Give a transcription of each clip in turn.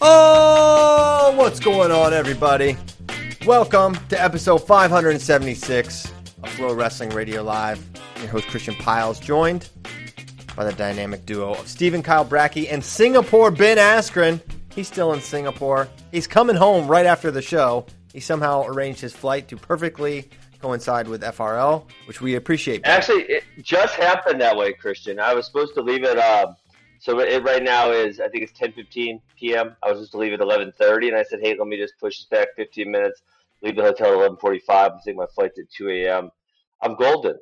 Oh, what's going on, everybody? Welcome to episode 576 of FloWrestling Radio Live. Your host, Christian Pyles, joined by the dynamic duo of Stephen Kyle Brackey and Singapore Ben Askren. He's still in Singapore. He's coming home right after the show. He somehow arranged his flight to perfectly coincide with FRL, which we appreciate. Actually, it just happened that way, Christian. I was supposed to leave it. Uh, so it right now is I think it's ten fifteen p.m. I was supposed to leave at eleven thirty, and I said, hey, let me just push this back fifteen minutes. Leave the hotel at eleven forty five. I'm taking my flight at two a.m. I'm golden.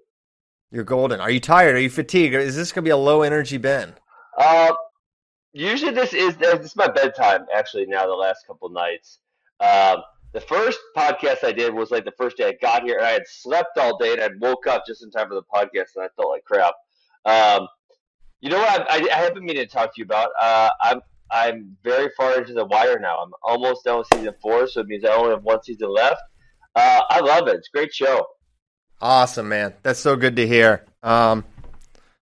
You're golden. Are you tired? Are you fatigued? Is this going to be a low energy Ben? Uh, usually this is this is my bedtime. Actually, now the last couple nights. Um, the first podcast I did was like the first day I got here, and I had slept all day, and I woke up just in time for the podcast, and I felt like crap. Um, you know what? I, I have been meaning to talk to you about. Uh, I'm I'm very far into the wire now. I'm almost done with season four, so it means I only have one season left. Uh, I love it. It's a great show. Awesome, man. That's so good to hear. Um,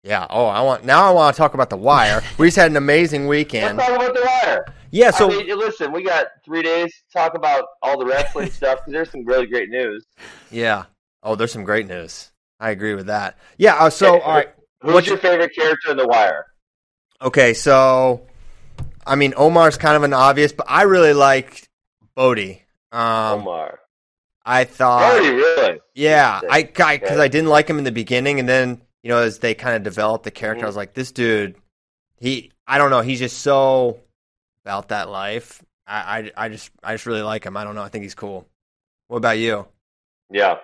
yeah. Oh, I want now. I want to talk about the Wire. we just had an amazing weekend. Let's talk about the wire. Yeah. So I mean, listen, we got three days to talk about all the wrestling stuff because there's some really great news. yeah. Oh, there's some great news. I agree with that. Yeah. Uh, so all right. Who's What's your favorite character in the wire? Okay. So, I mean, Omar's kind of an obvious, but I really like Bodie. Um, Omar. I thought. Bodie, really? Yeah, I because I, I didn't like him in the beginning, and then you know as they kind of developed the character, Mhm. I was like, this dude, he, I don't know, he's just so about that life. I, I, I just, I just really like him. I don't know, I think he's cool. What about you? Yeah.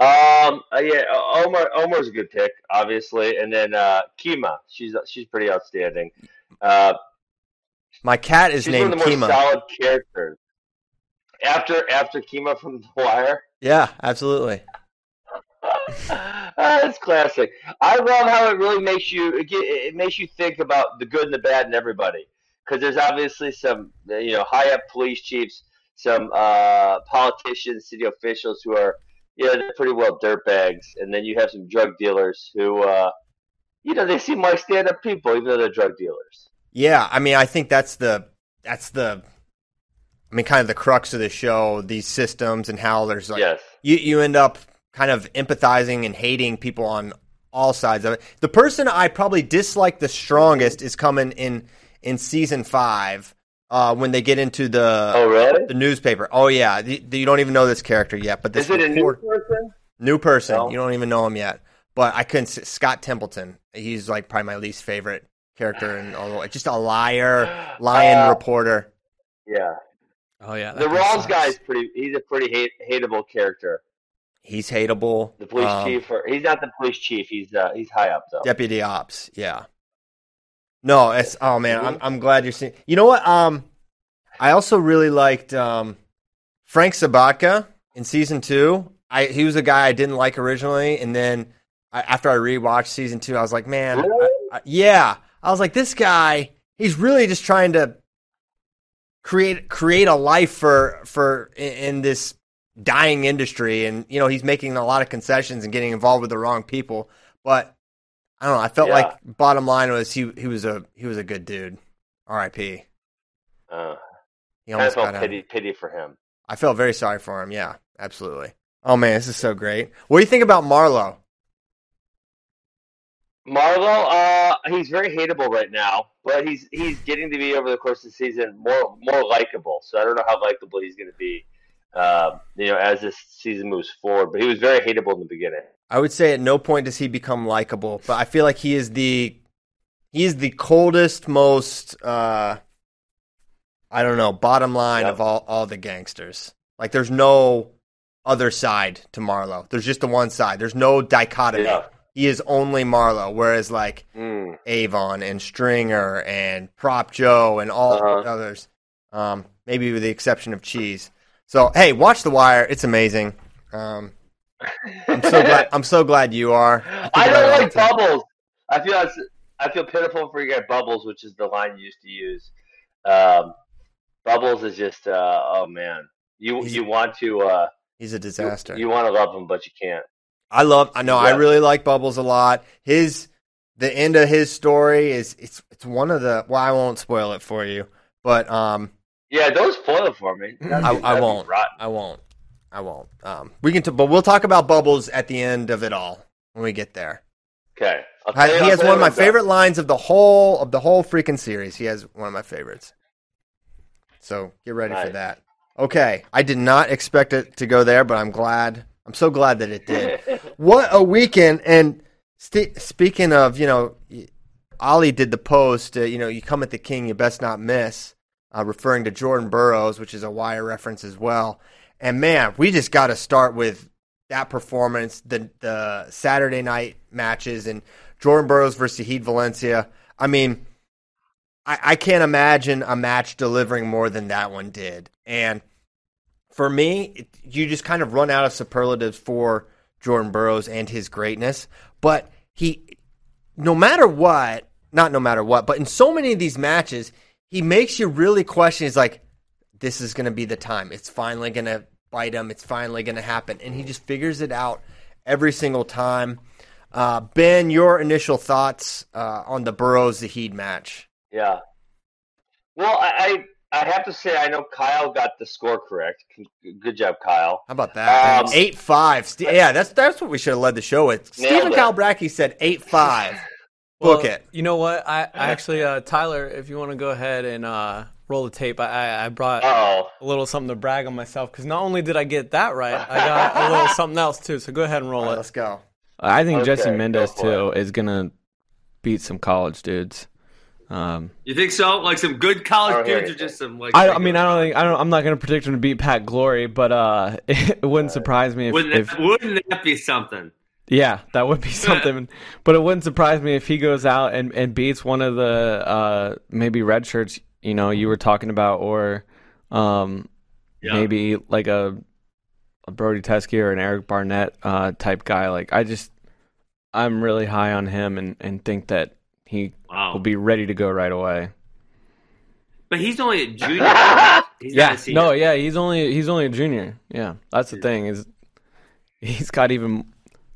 Um. uh, yeah. Omar. Omar's a good pick, obviously, and then uh, Kima. She's she's pretty outstanding. Uh, My cat is she's named one of the more Kima. solid characters. After after Kima from The Wire. Yeah, absolutely. That's classic. I love how it really makes you it, it makes you think about the good and the bad in everybody. Because there's obviously some you know high up police chiefs, some uh, politicians, city officials who are yeah they're pretty well dirtbags, and then you have some drug dealers who uh, you know they seem like stand up people even though they're drug dealers. Yeah, I mean, I think that's the, that's the, I mean, kind of the crux of the show. These systems and how there's like yes. you you end up kind of empathizing and hating people on all sides of it. The person I probably dislike the strongest is coming in in season five uh, when they get into the Oh really? the newspaper. Oh yeah, you, you don't even know this character yet, but this Is it a new person? new person. No. You don't even know him yet. But I couldn't. s- Scott Templeton. He's like probably my least favorite character, and all just a liar, lying Uh, reporter. Yeah. Oh yeah, The guy Rawls sucks. guy's pretty. He's a pretty hate, hateable character. He's hateable. The police Um, chief, or he's not the police chief. He's uh, he's high up though. Deputy Ops, yeah. No, it's oh man, I'm. I'm glad you're seeing. You know what? Um, I also really liked um, Frank Sobotka in season two. I he was a guy I didn't like originally, and then I, after I rewatched season two, I was like, man, Really? I- yeah. I was like, this guy, he's really just trying to create create a life for for in, in this dying industry, and you know he's making a lot of concessions and getting involved with the wrong people. But I don't know. I felt Yeah. like bottom line was he he was a he was a good dude. R.I.P. Uh, He I felt got out. pity pity for him. I felt very sorry for him. Yeah, absolutely. Oh man, this is so great. What do you think about Marlowe? Marlowe, uh, he's very hateable right now, but he's he's getting to be over the course of the season more more likable. So I don't know how likable he's going to be, um, you know, as this season moves forward. But he was very hateable in the beginning. I would say at no point does he become likable, but I feel like he is the he is the coldest, most uh I don't know, bottom line Yep. of all all the gangsters. Like there's no other side to Marlowe. There's just the one side. There's no dichotomy. Yeah. He is only Marlowe, whereas like Mm. Avon and Stringer and Prop Joe and all Uh-huh. others, um, maybe with the exception of Cheese. So hey, watch The Wire. It's amazing. Um, I'm so glad. I'm so glad you are. think I don't like bubbles. I feel it's, I feel pitiful for you guys. Bubbles, which is the line you used to use. Um, bubbles is just uh, oh man, you He's- you want to uh, He's a disaster. you want to love him, but you can't. I love. I know. I really like Bubbles a lot. His the end of his story is it's it's one of the. Well, I won't spoil it for you, but um, Yeah, don't spoil it for me. That'd I, be- I won't. I won't. I won't. Um, we can. T- but we'll talk about Bubbles at the end of it all when we get there. Okay. I- he has one of my when I'm done. favorite lines of the whole of the whole freaking series. He has one of my favorites. So get ready for that. Okay, I did not expect it to go there, but I'm glad. I'm so glad that it did. what a weekend! And st- speaking of, you know, Ollie did the post. Uh, you know, you come at the king, you best not miss, uh, referring to Jordan Burroughs, which is a wire reference as well. And man, we just got to start with that performance, the the Saturday night matches, and Jordan Burroughs versus Zahid Valencia. I mean, I, I can't imagine a match delivering more than that one did. And for me, it, you just kind of run out of superlatives for Jordan Burroughs and his greatness. But he, no matter what, not no matter what, but in so many of these matches, he makes you really question. He's like, this is going to be the time. It's finally going to bite him. It's finally going to happen. And he just figures it out every single time. Uh, ben, your initial thoughts uh, on the Burroughs Zahid match? Yeah. Well, I, I I have to say I know Kyle got the score correct. Good job, Kyle. How about that? Um, eight five. St- yeah, that's that's what we should have led the show with. Stephen it. Calbracki said eight five. Book Well, it. You know what? I, I actually, uh, Tyler, if you want to go ahead and uh, roll the tape, I, I, I brought Oh, a little something to brag on myself because not only did I get that right, I got a little something else too. So go ahead and roll All right, it. let's go. I think Jesse Okay, Mendez too is gonna beat some college dudes. Um, You think so? Like some good college I don't dudes, or just some like? I, I mean, I don't think I don't. I'm not gonna predict him to beat Pat Glory, but uh, it wouldn't surprise me if, Wouldn't if that, wouldn't that be something? yeah, that would be something. but it wouldn't surprise me if he goes out and, and beats one of the uh maybe red shirts. You know, you were talking about, or um, Yeah. maybe like a, a Brody Teske or an Eric Barnett uh type guy. Like I just, I'm really high on him and and think that he Wow. will be ready to go right away. But he's only a junior. He's Yeah, a no, yeah, he's only he's only a junior. Yeah, that's the thing is he's got even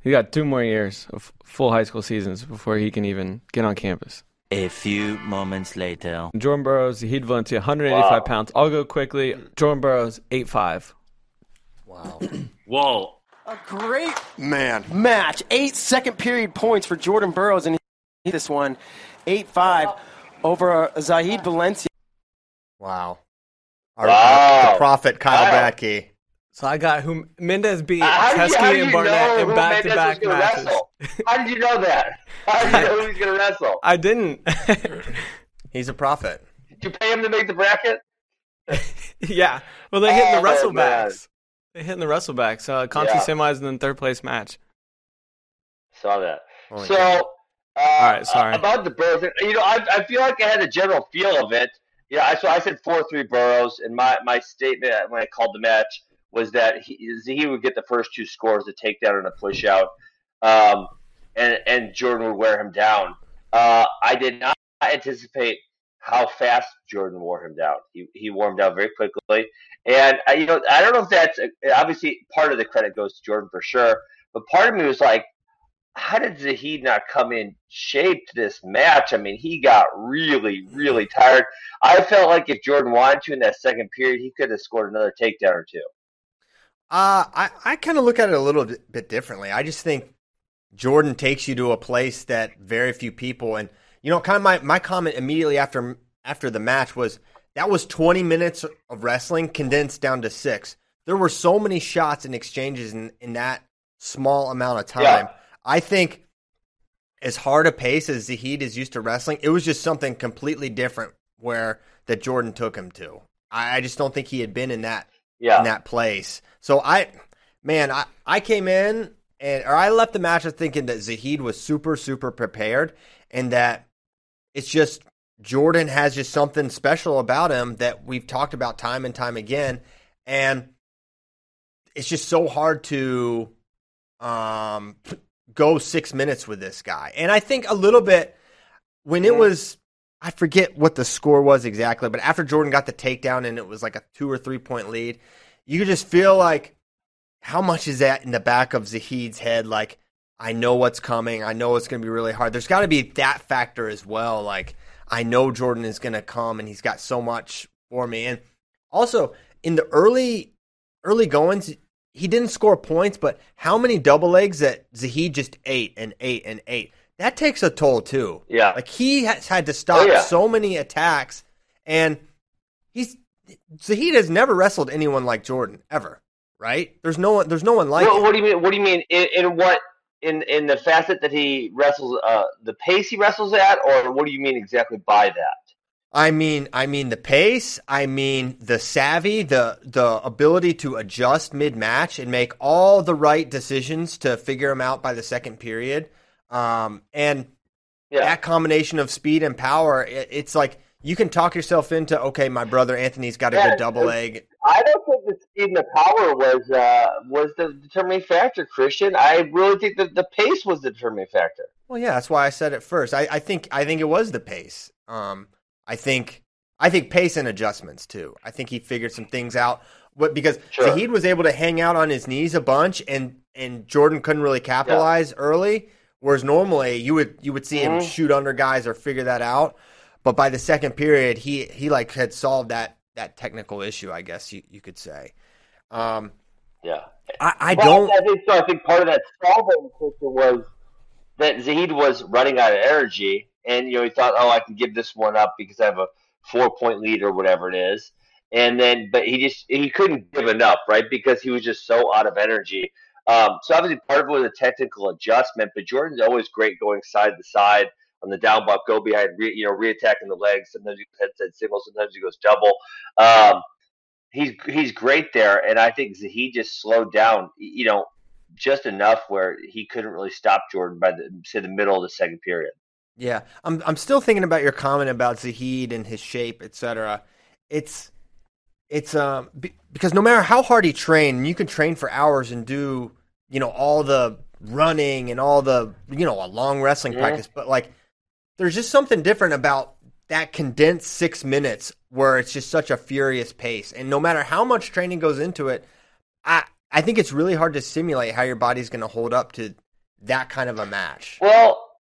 he got two more years of full high school seasons before he can even get on campus. A few moments later. Jordan Burroughs, Zahid Valencia, 185 Wow. pounds. I'll go quickly. Jordan Burroughs, 8'5". Wow. Whoa. A great man match. Eight second period points for Jordan Burroughs, and he this one, eight five over Zahid Valencia. Wow. Our, Wow. uh, the prophet Kyle Wow. Brackey. So I got whom Mendez beat how did you, how Teske did and Barnett know in back to back matches. wrestle? How did you know that? How did you know who was going to wrestle? I didn't. He's a prophet. Did you pay him to make the bracket? yeah. Well, they hit in the Oh, man. wrestlebacks. They hit in the wrestlebacks. Uh, Conti Yeah. semis and then third place match. Saw that. Holy so, cow. uh, All right, sorry. about the Burroughs, you know, I, I feel like I had a general feel of it. Yeah, I, so I said four three Burroughs, and my, my statement when I called the match was that he he would get the first two scores, the takedown and a push out, um, and and Jordan would wear him down. Uh, I did not anticipate how fast Jordan wore him down. He he wore him down very quickly, and uh, you know I don't know if that's obviously part of the credit goes to Jordan for sure, but part of me was like, how did Zahid not come in shape to this match? I mean, he got really, really tired. I felt like if Jordan wanted to in that second period, he could have scored another takedown or two. Uh, I, I kind of look at it a little bit- differently. I just think Jordan takes you to a place that very few people, and you know, kind of my, my comment immediately after after the match was that was 20 minutes of wrestling condensed down to six. There were so many shots and exchanges in, in that small amount of time. Yeah. I think as hard a pace as Zahid is used to wrestling, it was just something completely different where that Jordan took him to. I, I just don't think he had been in that Yeah, in that place. So I, man, I, I came in and or I left the match thinking that Zahid was super super prepared and that it's just Jordan has just something special about him that we've talked about time and time again, and it's just so hard to um go six minutes with this guy. And I think a little bit when it was I forget what the score was exactly, but after Jordan got the takedown and it was like a two or three point lead, you could just feel like how much is that in the back of Zahid's head? Like, I know what's coming. I know it's going to be really hard. There's got to be that factor as well. Like, I know Jordan is going to come and he's got so much for me. And also in the early early goings, he didn't score points, but how many double legs that Zahid just ate and ate and ate? That takes a toll too. Yeah. Like he has had to stop Oh, yeah. so many attacks, and he's Zahid has never wrestled anyone like Jordan ever. Right? There's no one. There's no one like What, him. what do you mean? What do you mean? In, in what? In in the facet that he wrestles, uh, the pace he wrestles at, or what do you mean exactly by that? I mean, I mean the pace. I mean the savvy, the the ability to adjust mid match and make all the right decisions to figure him out by the second period. Um, and Yeah, that combination of speed and power, it, it's like you can talk yourself into okay, my brother Anthony's got a Yeah, good double leg. I don't think the speed and the power was uh, was the determining factor, Christian. I really think that the pace was the determining factor. Well, yeah, that's why I said it first. I, I think I think it was the pace. Um, I think I think pace and adjustments too. I think he figured some things out. What because Sure. Zahid was able to hang out on his knees a bunch, and and Jordan couldn't really capitalize early. Whereas normally you would you would see him Mhm. shoot under guys or figure that out. But by the second period, he he like had solved that that technical issue. I guess you you could say. Um, Yeah, I, I Well, don't. I think so. I think part of that solving was that Zahid was running out of energy, and you know he thought, oh, I can give this one up because I have a four point lead or whatever it is. And then, but he just he couldn't give enough, right? Because he was just so out of energy. Um, so obviously, part of it was a technical adjustment. But Jordan's always great going side to side on the down block, go behind, re, you know, reattacking the legs. Sometimes he goes single, sometimes he goes double. Um, he's he's great there, and I think he just slowed down, you know, just enough where he couldn't really stop Jordan by the say the middle of the second period. Yeah, I'm I'm still thinking about your comment about Zahid and his shape, etc. It's it's um be, because no matter how hard he trained, you can train for hours and do you know all the running and all the you know a long wrestling Yeah. practice, but like there's just something different about that condensed six minutes where it's just such a furious pace, and no matter how much training goes into it, I I think it's really hard to simulate how your body's going to hold up to that kind of a match. Well,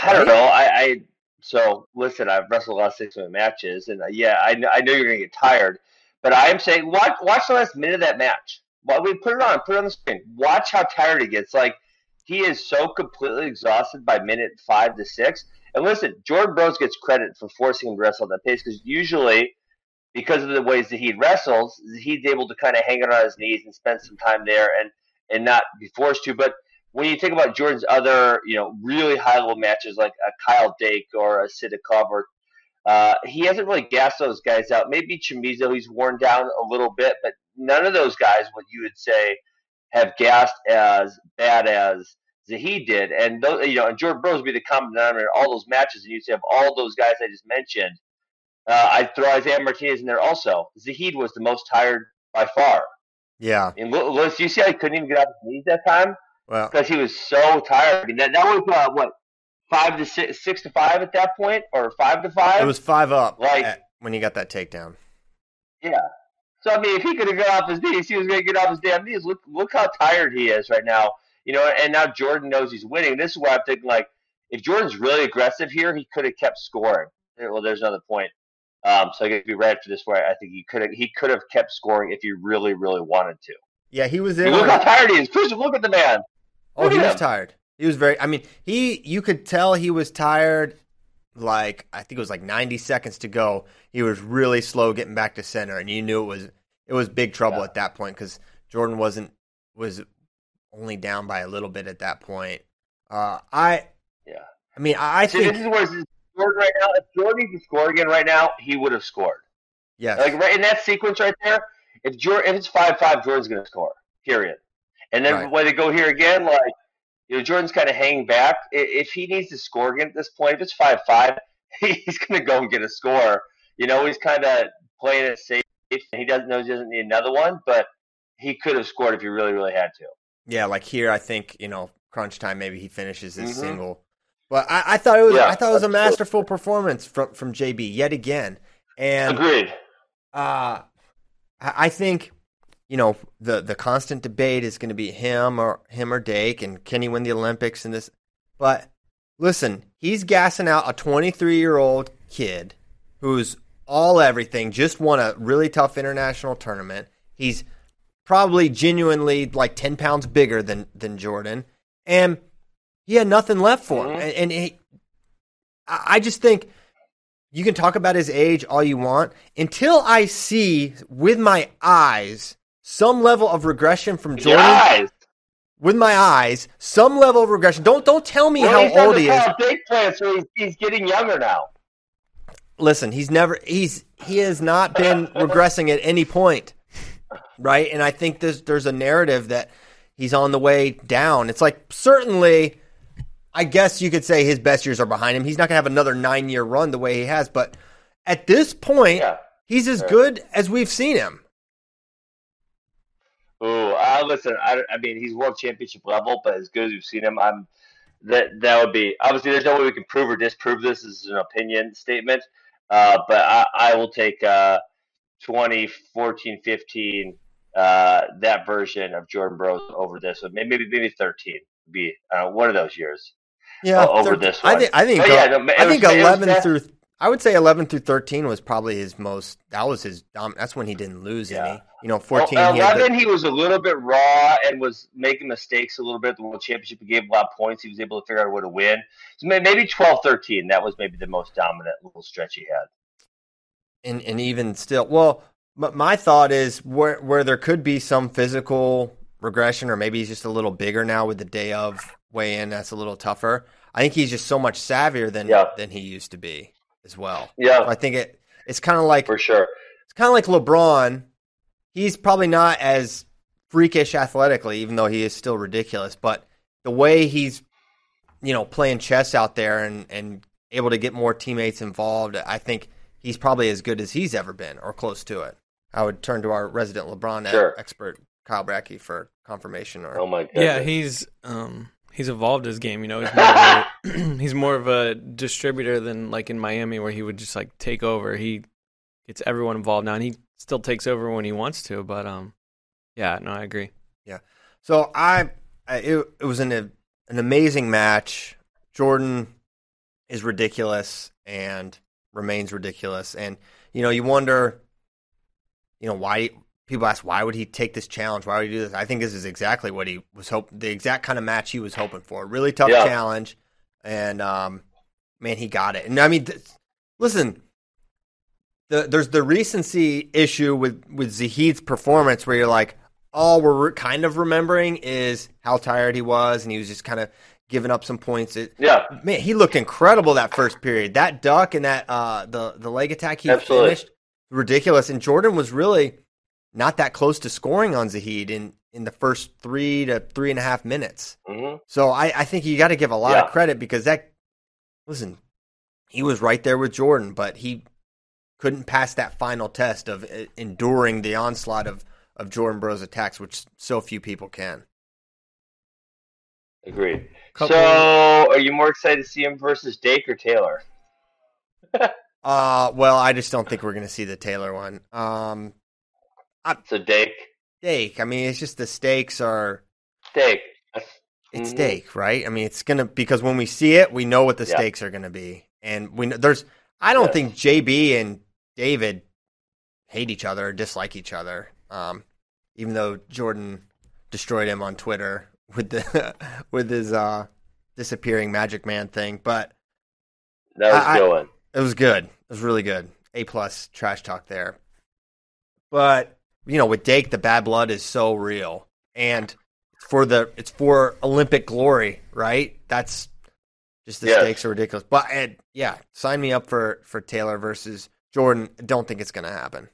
I don't know. I, I so listen. I've wrestled a lot of six minute matches, and uh, yeah, I I know you're gonna get tired, but I am saying watch watch the last minute of that match. Well, we put it on, put it on the screen. Watch how tired he gets. Like he is so completely exhausted by minute five to six. And listen, Jordan Burroughs gets credit for forcing him to wrestle at that pace because usually, because of the ways that he wrestles, he's able to kind of hang it on his knees and spend some time there and and not be forced to. But when you think about Jordan's other, you know, really high level matches like a Kyle Dake or a Sidakov or uh, he hasn't really gassed those guys out. Maybe Chamizo, he's worn down a little bit, but none of those guys, what you would say, have gassed as bad as Zahid did. And those, you know, and Jordan Burroughs would be the common denominator in all those matches, and you'd have all those guys I just mentioned. Uh, I'd throw Isaiah Martinez in there also. Zahid was the most tired by far. Yeah, And Louis, you see how he couldn't even get off his knees that time? Well, because he was so tired. I mean, that, that was uh, what five to six, six to five at that point, or five to five. it was five up Like- at- when you got that takedown. yeah. So I mean, if he could have got off his knees, he was going to get off his damn knees. Look, look how tired he is right now. You know, and now Jordan knows he's winning. This is why I'm thinking like, if Jordan's really aggressive here, he could have kept scoring. Well, there's another point. Um, so I get to be right after this. Where I think he could have he could have kept scoring if he really really wanted to. Yeah, he was in. look how tired he is. Christian, look at the man. Oh, he was tired. He was very. I mean, he. You could tell he was tired. Like I think it was like 90 seconds to go. He was really slow getting back to center, and you knew it was it was big trouble Yeah. at that point because Jordan wasn't was only down by a little bit at that point. Uh, I. Yeah. I mean, I, I See, think this is where he's scored right now. If Jordan needs to score again right now, he would have scored. Yeah, Like right in that sequence right there, if Jordan, if it's five five, Jordan's going to score. Period. And then Right. when they go here again, like you know, Jordan's kind of hanging back. If he needs to score again at this point, if it's five five, he's going to go and get a score. You know, he's kind of playing it safe. He doesn't know he doesn't need another one, but he could have scored if he really really had to. Yeah, like here, I think you know, crunch time. Maybe he finishes his Mhm. single, but I, I thought it was. Yeah, I thought it was a true. masterful performance from from JB yet again, and Agreed. uh, I think you know, the the constant debate is going to be him or him or Dake, and can he win the Olympics and this? But listen, he's gassing out a 23 year old kid who's all everything, just won a really tough international tournament. He's probably genuinely like 10 pounds bigger than than Jordan, and he had nothing left for him. Mhm. And, and he, I just think you can talk about his age all you want until I see with my eyes some level of regression from Jordan with my eyes, some level of regression. Don't don't tell me well, how old he is. Dake plan, so he's, he's getting younger now. Listen, he's never he's he has not been regressing at any point. Right? And I think there's there's a narrative that he's on the way down. It's like certainly I guess you could say his best years are behind him. He's not going to have another 9-year run the way he has, but at this point, Yeah. he's as good as we've seen him. Ooh, uh, listen. I, I mean, he's world championship level, but as good as we've seen him, I'm that that would be obviously. There's no way we can prove or disprove this. This is an opinion statement, uh, but I, I will take uh, 2014, 15, uh, that version of Jordan Burroughs over this one. Maybe maybe 13 be uh, one of those years. Yeah, o- over this I one. think I think But yeah, no, I think was eleven that- through I would say eleven through thirteen was probably his most. That was his. Um, that's when he didn't lose Yeah. any. You know, Well, fourteen. he the- Eleven, he was a little bit raw and was making mistakes a little bit. The World Championship, he gave a lot of points. He was able to figure out a way to win. So maybe 12, 13, That was maybe the most dominant little stretch he had. and and even still, well, m- my thought is where where there could be some physical regression, or maybe he's just a little bigger now with the day of weigh in. That's a little tougher. I think he's just so much savvier than Yeah. than he used to be as well. Yeah, So I think it it's kind of like for sure. it's kind of like LeBron. He's probably not as freakish athletically, even though he is still ridiculous. But the way he's, you know, playing chess out there and and able to get more teammates involved, I think he's probably as good as he's ever been or close to it. I would turn to our resident LeBron Sure. expert Kyle Brackey for confirmation. Or Oh my god. Yeah, he's um he's evolved his game. You know, he's more, of a, he's more of a distributor than like in Miami where he would just like take over. He gets everyone involved now, and he still takes over when he wants to. But um, yeah, no, I agree. Yeah. So I, I it, it was an an amazing match. Jordan is ridiculous and remains ridiculous, and you know you wonder, you know why people ask why would he take this challenge? Why would he do this? I think this is exactly what he was hoping. The exact kind of match he was hoping for. Really tough Yeah. challenge, and um, man, he got it. And I mean, th- listen. The, there's the recency issue with with Zahid's performance, where you're like, all we're re- kind of remembering is how tired he was, and he was just kind of giving up some points. It, Yeah, man, he looked incredible that first period. That duck and that uh, the the leg attack he Absolutely. finished ridiculous. And Jordan was really not that close to scoring on Zahid in in the first three to three and a half minutes. hmm So I, I think you got to give a lot Yeah. of credit because that listen, he was right there with Jordan, but he couldn't pass that final test of uh, enduring the onslaught of of Jordan Burroughs attacks, which so few people can. agreed. Couple- So, are you more excited to see him versus Dake or Taylor? Uh, well, I just don't think we're going to see the Taylor one. Um, So Dake, Dake. I mean, it's just the stakes are Dake. it's Mhm. Dake, right? I mean, it's gonna because when we see it, we know what the Yeah. stakes are going to be, and we know, there's. I don't Yes. think JB and David hate each other or dislike each other. Um, even though Jordan destroyed him on Twitter with the with his uh disappearing Magic Man thing, but That was I- I- going. it was good. It was really good. A plus trash talk there. But you know, with Dake, the bad blood is so real, and for the it's for Olympic glory, right? That's just the Yes. stakes are ridiculous. But and, yeah, sign me up for for Taylor versus Jordan. Don't think it's gonna happen.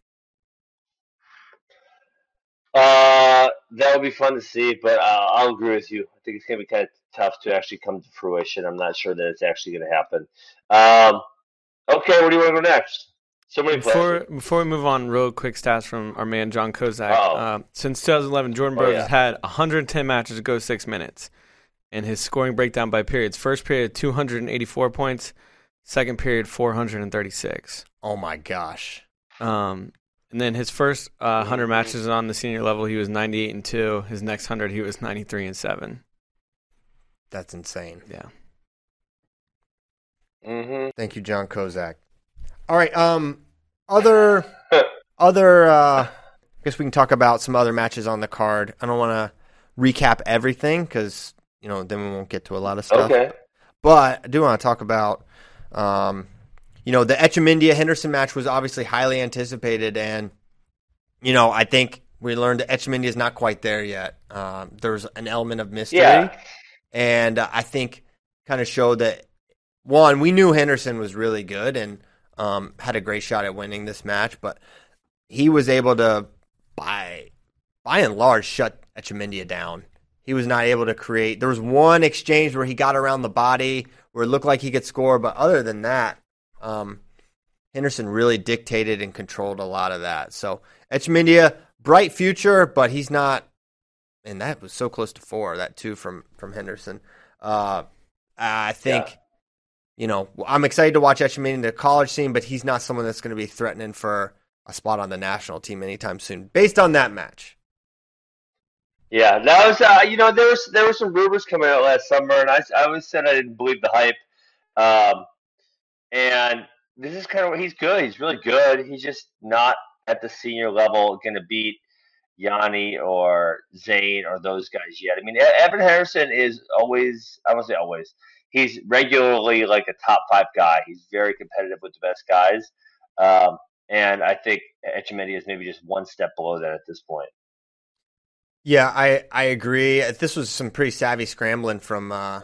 Uh, that would be fun to see, but uh, I'll agree with you. I think it's going to be kind of tough to actually come to fruition. I'm not sure that it's actually going to happen. Um, okay, where do you want to go next? So many Before questions. before we move on, real quick stats from our man John Kozak. Oh. Uh, since 2011, Jordan Oh, Burroughs yeah. has had 110 matches to go six minutes, and his scoring breakdown by periods: first period 284 points, second period 436. Oh my gosh. Um, And then his first uh, 100 matches on the senior level, he was 98 and 2. His next 100, he was 93 and 7. That's insane. Yeah. hmm Thank you, John Kozak. All right. Um, other other. Uh, I guess we can talk about some other matches on the card. I don't want to recap everything because you know then we won't get to a lot of stuff. Okay. But I do want to talk about, um, you know, the Etchemindia Henderson match was obviously highly anticipated, and you know I think we learned that Etchemindia is not quite there yet. Um, there's an element of mystery, Yeah. and uh, I think kind of showed that one we knew Henderson was really good and um, had a great shot at winning this match, but he was able to by by and large shut Etchemindia down. He was not able to create. There was one exchange where he got around the body where it looked like he could score, but other than that, um, Henderson really dictated and controlled a lot of that. So Etchemindia, bright future, but he's not. And that was so close to four. That two from from Henderson. Uh, I think. Yeah. You know, I'm excited to watch Etchemindia in the college scene, but he's not someone that's going to be threatening for a spot on the national team anytime soon, based on that match. Yeah, that was uh, you know there was there were some rumors coming out last summer, and I, I always said I didn't believe the hype. Um, and this is kind of what he's good. He's really good. He's just not at the senior level going to beat Yianni or Zain or those guys yet. I mean, Evan Henderson is always I won't say always. He's regularly like a top five guy. He's very competitive with the best guys. Um, and I think Etchemendia is maybe just one step below that at this point. Yeah, I I agree. This was some pretty savvy scrambling from uh,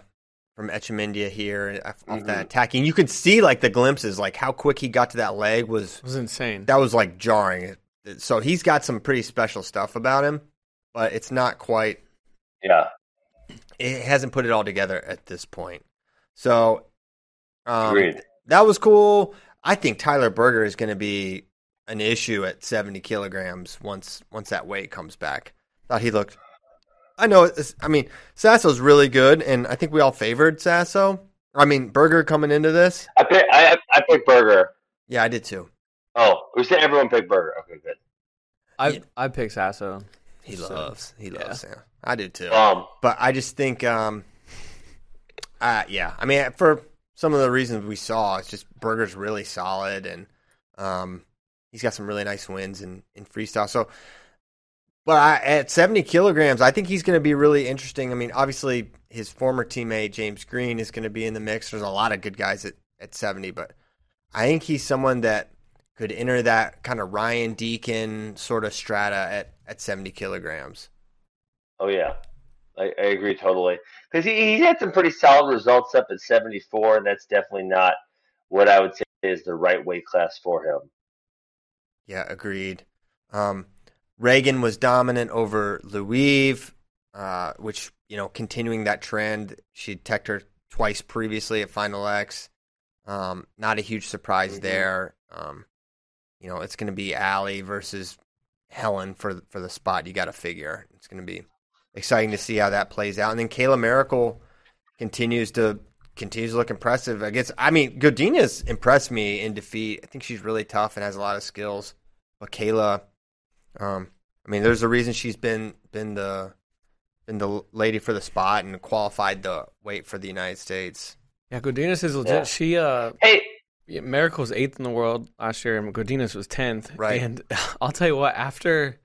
from Etchemindia here off off that attacking. You could see like the glimpses, like how quick he got to that leg was It was insane. that was like jarring. So he's got some pretty special stuff about him, but it's not quite. Yeah. It hasn't put it all together at this point. So um, Agreed. that was cool. I think Tyler Berger is going to be an issue at 70 kilograms once once that weight comes back. Thought he looked. I know. I mean, Sasso's really good, and I think we all favored Sasso. I mean, Berger coming into this. I pick, I I picked Berger. Yeah, I did too. Oh, we said everyone picked Berger. Okay, good. I Yeah. I picked Sasso. He So, loves. He loves. Yeah. I do too. Um, but I just think, um, uh, yeah. I mean, for some of the reasons we saw, it's just Berger's really solid, and um, he's got some really nice wins in in freestyle. So, but I, at seventy kilograms, I think he's going to be really interesting. I mean, obviously, his former teammate James Green is going to be in the mix. There's a lot of good guys at at seventy, but I think he's someone that could enter that kind of Ryan Deakin sort of strata at at seventy kilograms. oh yeah, I, I agree totally. Because he, he had some pretty solid results up at 74, and that's definitely not what I would say is the right weight class for him. Yeah, agreed. Um, Ragan was dominant over Louise, uh, which you know, continuing that trend. She teched her twice previously at Final X. Um, not a huge surprise Mhm. there. Um, you know, it's going to be Allie versus Helen for for the spot. You got to figure it's going to be exciting to see how that plays out. And then Kayla Miracle continues to continues to look impressive against. I mean, Godinez impressed me in defeat. I think she's really tough and has a lot of skills. But Kayla, um, I mean, there's a reason she's been been the been the lady for the spot and qualified the weight for the United States. Yeah, Godinez is legit. Yeah. She uh Hey, yeah, Miracle was eighth in the world last year, and Godinez was tenth. Right. And I'll tell you what, after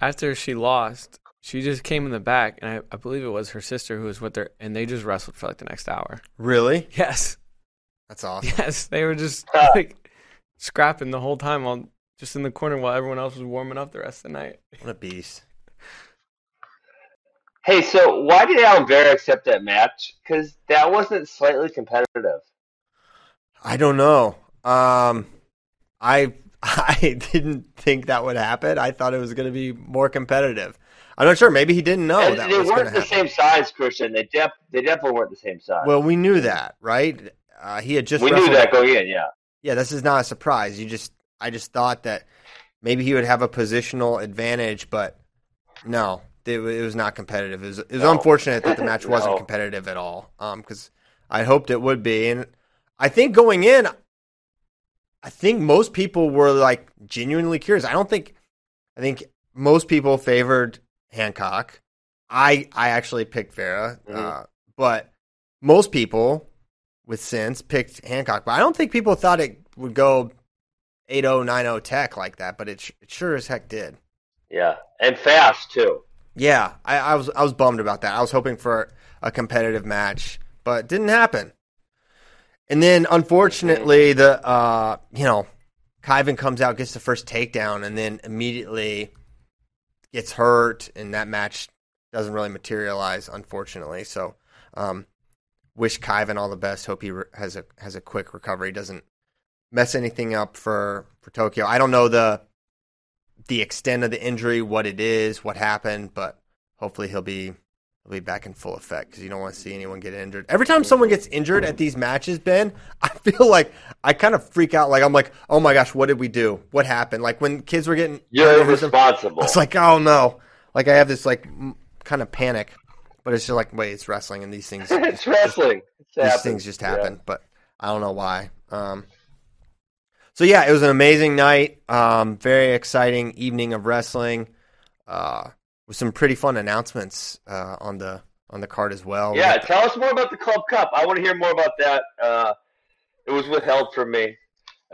after she lost, she just came in the back, and I, I believe it was her sister who was with her, and they just wrestled for like the next hour. Really? Yes, That's awesome. yes, they were just like scrapping the whole time while just in the corner while everyone else was warming up the rest of the night. What a beast. hey, so why did Alan Vera accept that match? Because that wasn't slightly competitive. I don't know. Um, I I didn't think that would happen. I thought it was going to be more competitive. I'm not sure. Maybe he didn't know And that they weren't the happen. same size, Christian. They def- they definitely weren't the same size. Well, we knew that, right? Uh, he had just we knew that going in, yeah. Yeah, this is not a surprise. You just I just thought that maybe he would have a positional advantage, but no, it, it was not competitive. It was, it was No. unfortunate that the match wasn't competitive at all. Um, because I hoped it would be, and I think going in, I think most people were like genuinely curious. I don't think I think most people favored Hancock. I I actually picked Vera, Mhm. uh, but most people with sense picked Hancock. But I don't think people thought it would go 8-0, 9-0 tech like that. But it, sh- it sure as heck did. Yeah, and fast too. Yeah, I, I was I was bummed about that. I was hoping for a competitive match, but it didn't happen. And then unfortunately, the uh, you know, Kyven comes out, gets the first takedown, and then immediately gets hurt, and that match doesn't really materialize, unfortunately. So, um, wish Kyven all the best. Hope he re- has a has a quick recovery. Doesn't mess anything up for for Tokyo. I don't know the the extent of the injury, what it is, what happened, but hopefully he'll be he'll be back in full effect because you don't want to see anyone get injured. Every time someone gets injured at these matches, Ben, I feel like I kind of freak out. Like I'm like, oh my gosh, what did we do? What happened? Like when kids were getting You're hurt over responsible. it's like, oh no, like I have this like m- kind of panic, but it's just like, wait, it's wrestling, and these things it's wrestling. It's these happened. things just Yeah. happen, but I don't know why. Um, so yeah, it was an amazing night. Um, very exciting evening of wrestling, uh, with some pretty fun announcements uh, on the on the card as well. We Yeah, the- tell us more about the Club Cup. I want to hear more about that. Uh, it was withheld from me.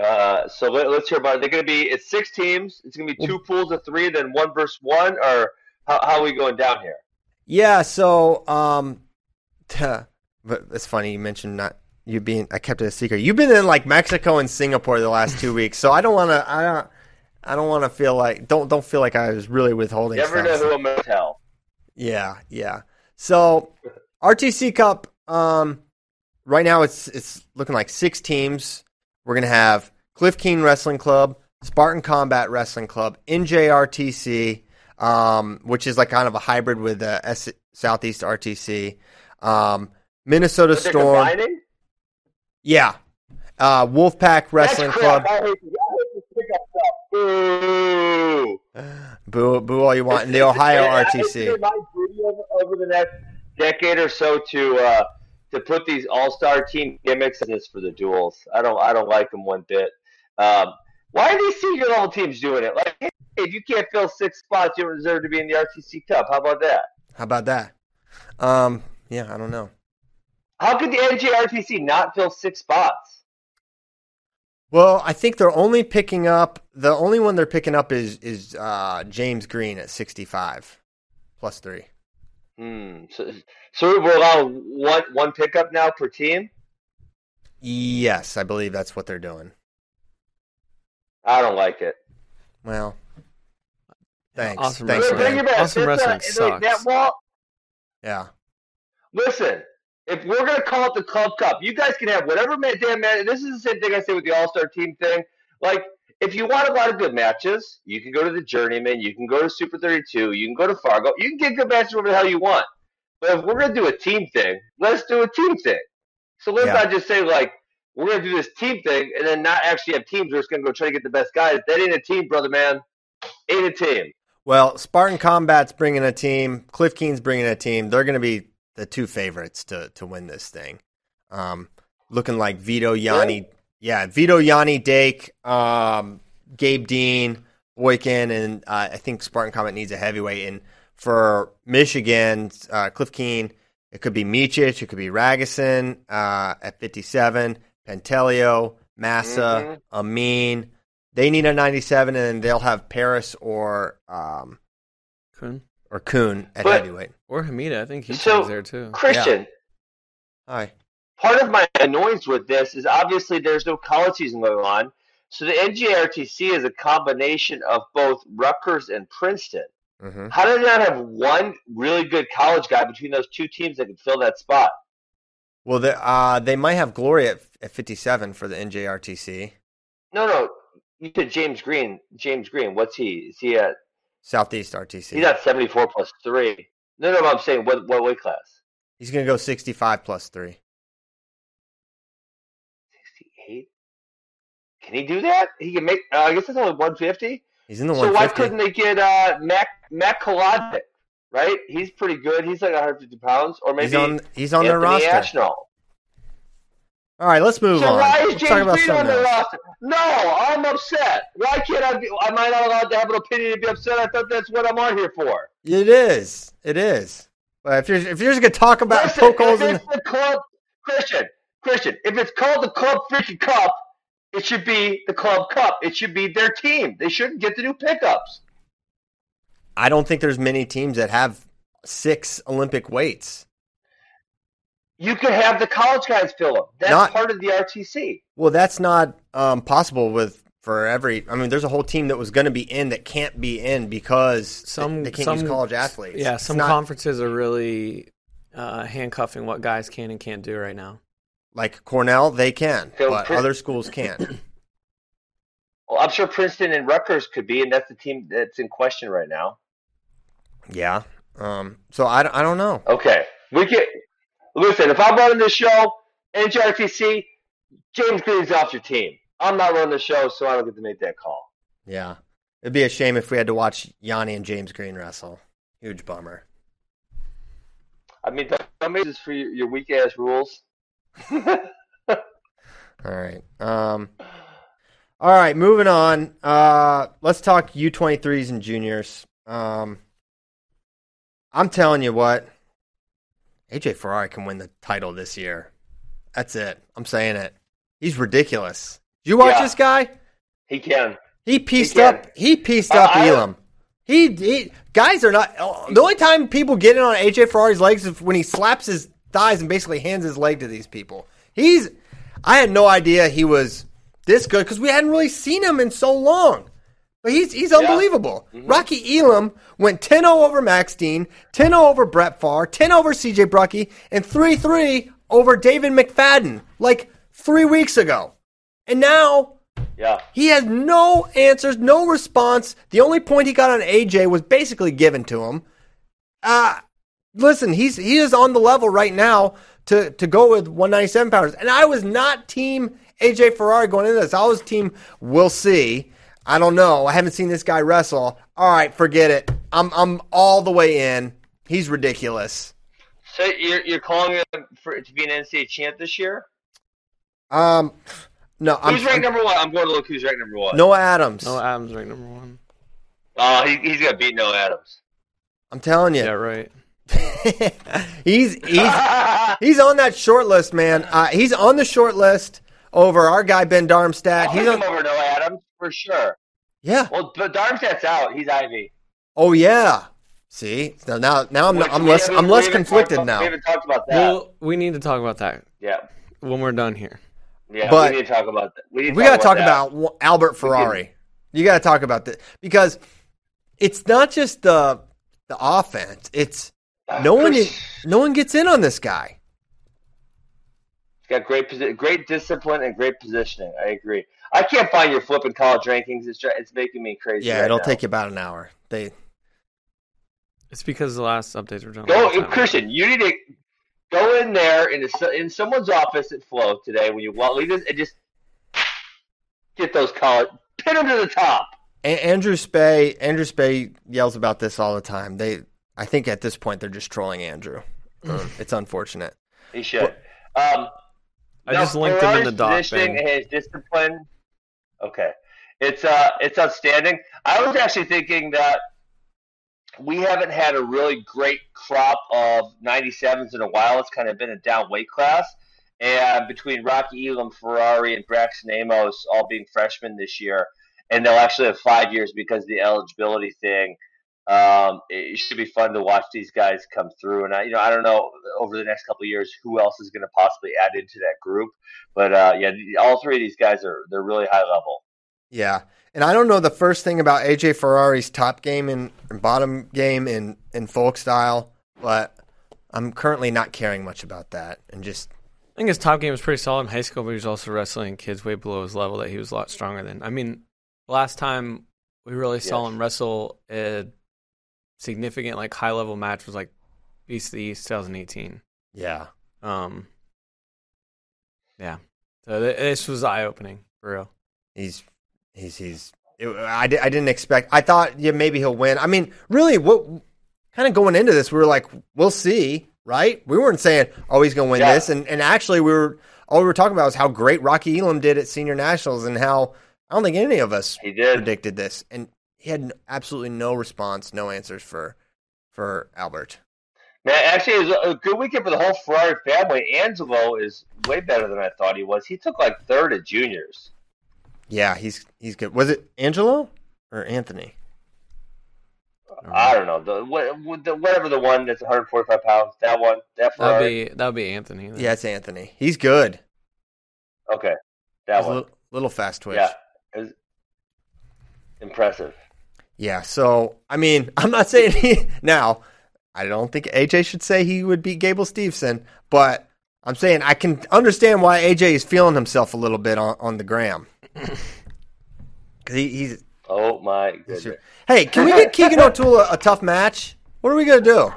Uh, so let, us hear about it. They're going to be it's six teams. It's going to be two pools of three, then one versus one, or how, how are we going down here? yeah. So, um, but it's funny you mentioned not you being. I kept it a secret. You've been in like Mexico and Singapore the last two weeks, so I don't want to. I don't. I don't want to feel like don't don't feel like I was really withholding. Never stuff. know who I'm to tell. Yeah, yeah. So RTC Cup, um, right now it's it's looking like six teams. We're gonna have Cliff Keen Wrestling Club, Spartan Combat Wrestling Club, NJRTC, um, which is like kind of a hybrid with uh, S- Southeast RTC, um, Minnesota Storm, combining? yeah, uh, Wolfpack Wrestling Club. I hate, Boo. Boo, boo all you want, and the Ohio RTC. my duty over, over the next decade or so to uh, to put these all star team gimmicks in this for the duels. I don't I don't like them one bit. Um, why are these senior level teams doing it? Like, hey, if you can't fill six spots, you don't deserve to be in the RTC Cup. How about that? How about that? Um, yeah, I don't know. How could the NJRTC not fill six spots? Well, I think they're only picking up the only one they're picking up is is uh, James Green at sixty five plus three. Hmm. So, so we're allowed one one pickup now per team. Yes, I believe that's what they're doing. I don't like it. Well, thanks. Awesome thanks, wrestling. Man. Awesome This, uh, wrestling like, That sucks. wall, Yeah, Listen, if we're gonna call it the Club Cup, you guys can have whatever man, damn man. This is the same thing I say with the All Star Team thing. Like, if you want a lot of good matches, you can go to the Journeyman, you can go to Super Thirty Two, you can go to Fargo, you can get good matches wherever the hell you want. But if we're gonna do a team thing, let's do a team thing. So let's Yeah. not just say like we're gonna do this team thing and then not actually have teams. We're just gonna go try to get the best guys. That ain't a team, brother man. Ain't a team. Well, Spartan Combat's bringing a team. Cliff Keen's bringing a team. They're going to be the two favorites to to win this thing. Um, looking like Vito Yianni, yeah, Vito Yianni, Dake, um, Gabe Dean, Boykin, and uh, I think Spartan Combat needs a heavyweight. And for Michigan, uh, Cliff Keen, it could be Micic, it could be Ragusin uh, at 57, Pentelio, Massa, Amine. They need a 97, and then they'll have Paris or um, Coon. Or Coon at But- heavyweight. Or Hamida. I think he's So- there too. Christian, Hi. part of my annoyance with this is obviously there's no college season going on. So the NJRTC is a combination of both Rutgers and Princeton. hmm How do they not have one really good college guy between those two teams that can fill that spot? Well, they, uh, they might have Glory at, at 57 for the NJRTC. No, no. You said James Green. James Green. What's he? Is he at? Southeast RTC. He's at seventy four plus three. No, no. I'm saying what what weight class? He's going to go 65 plus 3. Sixty eight. Can he do that? He can make. Uh, I guess it's only one fifty. He's in the So why couldn't they get uh, Mac Mac? Right, he's pretty good. He's like 150 pounds, or maybe he's on, he's on Anthony their roster. Ashnault. All right, let's move So on. why is James on the roster? No, I'm upset. Why can't I be? Am I not allowed to have an opinion and be upset? I thought that's what I'm on here for. It is. It is. But if you're if you're just gonna talk about Listen, poke holes in, it's the club, Christian, Christian, if it's called the club freaking cup, it should be the club cup. It should be their team. They shouldn't get the new pickups. I don't think there's many teams that have six Olympic weights. You could have the college guys fill them. That's Not- part of the RTC. Well, that's not um, possible with for every. I mean, there's a whole team that was going to be in that can't be in because Some they can't some use college athletes. Yeah, It's some not conferences are really uh, handcuffing what guys can and can't do right now. like Cornell. They can, So but Prin- other schools can't. Well, I'm sure Princeton and Rutgers could be, and that's the team that's in question right now. yeah. Um. So I, I don't know. Okay, we can listen. If I'm running this show, NJRTC, James Green's off your team. I'm not running the show, so I don't get to make that call. Yeah. It'd be a shame if we had to watch Yianni and James Green wrestle. Huge bummer. I mean, don't make for your, your weak ass rules. All right. Um. All right. Moving on. Uh. Let's talk U23s and juniors. Um. I'm telling you what. AJ Ferrari can win the title this year. That's it. I'm saying it. He's ridiculous. Did you watch Yeah. this guy? He can. He pieced can. up. He pieced Uh, up I- Elam. He, he guys are not. The only time people get in on AJ Ferrari's legs is when he slaps his thighs and basically hands his leg to these people. He's. I had no idea he was this good because we hadn't really seen him in so long. But he's he's unbelievable. Rocky Elam went 10-0 over Max Dean, 10-0 over Brett Farr, 10 over CJ Brucky, and 3-3 over David McFadden like three weeks ago. And now Yeah. he has no answers, no response. The only point he got on AJ was basically given to him. Uh listen, he's he is on the level right now to to go with 197 pounders. And I was not team AJ Ferrari going into this. I was team we'll see. I don't know. I haven't seen this guy wrestle. All right, forget it. I'm I'm all the way in. He's ridiculous. So you're you're calling him for to be an NCAA champ this year? Um no, I'm, who's ranked I'm number one? I'm going to look who's ranked number one. Noah Adams. No, Adams ranked number one. Oh, he, he's gonna beat Noah Adams. I'm telling you. Yeah, right. he's he's he's on that short list, man. Uh, he's on the short list over our guy Ben Darmstadt. I'll He's pick him on, over Noah Adams for sure. yeah. Well, but Darmstadt's out. He's Ivy. Oh yeah. See, so now now I'm Which I'm less I'm less haven't talked conflicted now. We haven't talked about that. Well, we need to talk about that yeah, when we're done here. yeah. But- we need to talk about that. We, need to we got to talk that. about Albert Ferrari. You got to talk about this because it's not just the the offense. It's uh, no one Chris- no one gets in on this guy. He's got great great discipline and great positioning. I agree. I can't find your flipping college rankings. It's dri- it's making me crazy. Yeah, right it'll now. take you about an hour. They It's because the last updates were done. a Go, time. Christian. You need to go in there in a, in someone's office at Flow today when you walk, leave this, and just get those college, pin them to the top. A- Andrew Spey Andrew Spey yells about this all the time. They I think at this point they're just trolling Andrew. Um, it's unfortunate. He should. Um, I just linked him in the doc, Positioning and his discipline. Okay, it's uh, it's outstanding. I was actually thinking that we haven't had a really great crop of 97s in a while. It's kind of been a down weight class. And between Rocky Elam, Ferrari, and Braxton Amos all being freshmen this year, and they'll actually have five years because of the eligibility thing. Um, it should be fun to watch these guys come through. And I, you know, I don't know over the next couple of years who else is going to possibly add into that group. But uh, yeah, all three of these guys are they're really high level. Yeah. And I don't know the first thing about AJ Ferrari's top game and, and bottom game in, in folk style, but I'm currently not caring much about that. And just I think his top game was pretty solid in high school, but he was also wrestling kids way below his level that he was a lot stronger than. I mean, last time we really saw Yes. him wrestle a significant, like high level match was like Beast of the East 2018. yeah. Um, yeah. So th- this was eye opening for real. He's he's he's. It, I, di- I didn't expect. I thought yeah maybe he'll win. I mean, really, what kind of going into this, we were like, we'll see, right? We weren't saying oh he's going to win Yeah. this, and and actually we were all we were talking about was how great Rocky Elam did at senior nationals and how I don't think any of us He did. predicted this, and he had absolutely no response, no answers for for Albert. Man, actually, it was a good weekend for the whole Ferrari family. Angelo is way better than I thought he was. He took like third at juniors. Yeah, he's he's good. Was it Angelo or Anthony? I don't know the, what, the whatever the one that's 145 pounds. That one, that That'd Ferrari. be that'd be Anthony. then. Yeah, it's Anthony. He's good. okay, that He's a one. little, little fast twitch. Yeah, it was impressive. Yeah, so I mean, I'm not saying he now. I don't think AJ should say he would beat Gable Steveson, but I'm saying I can understand why AJ is feeling himself a little bit on, on the gram. Because he, he's Oh my goodness. Hey, can we get Keegan O'Toole a, a tough match? What are we gonna do?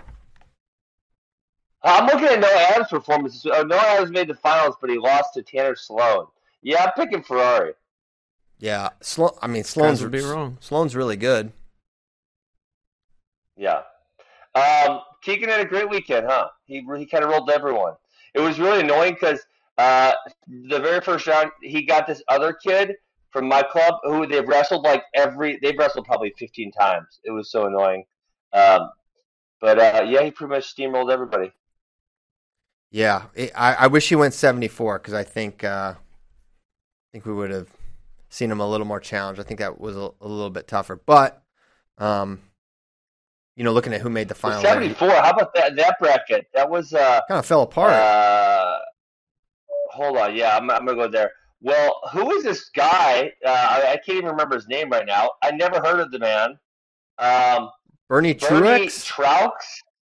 I'm looking at Noah Adams' performances. Oh, Noah Adams made the finals, but he lost to Tanner Sloan. Yeah, I'm picking Ferrari. Yeah, Slo- I mean Sloan's would be wrong. Sloan's really good. Yeah. Um, Keegan had a great weekend, huh? He he kind of rolled everyone. It was really annoying because uh, the very first round he got this other kid from my club who they've wrestled like every they've wrestled probably 15 times. It was so annoying. Um, but uh, yeah, he pretty much steamrolled everybody. Yeah, it, I, I wish he went 74 because I think uh, I think we would have seen him a little more challenged. I think that was a, a little bit tougher, but um, you know, looking at who made the final, kind 74. How about that that bracket? That was uh, kind of fell apart. Uh, hold on. Yeah, I'm, I'm gonna go there. Well, who is this guy? Uh, I, I can't even remember his name right now. I never heard of the man. Um, Bernie Bernie Truex. Traux.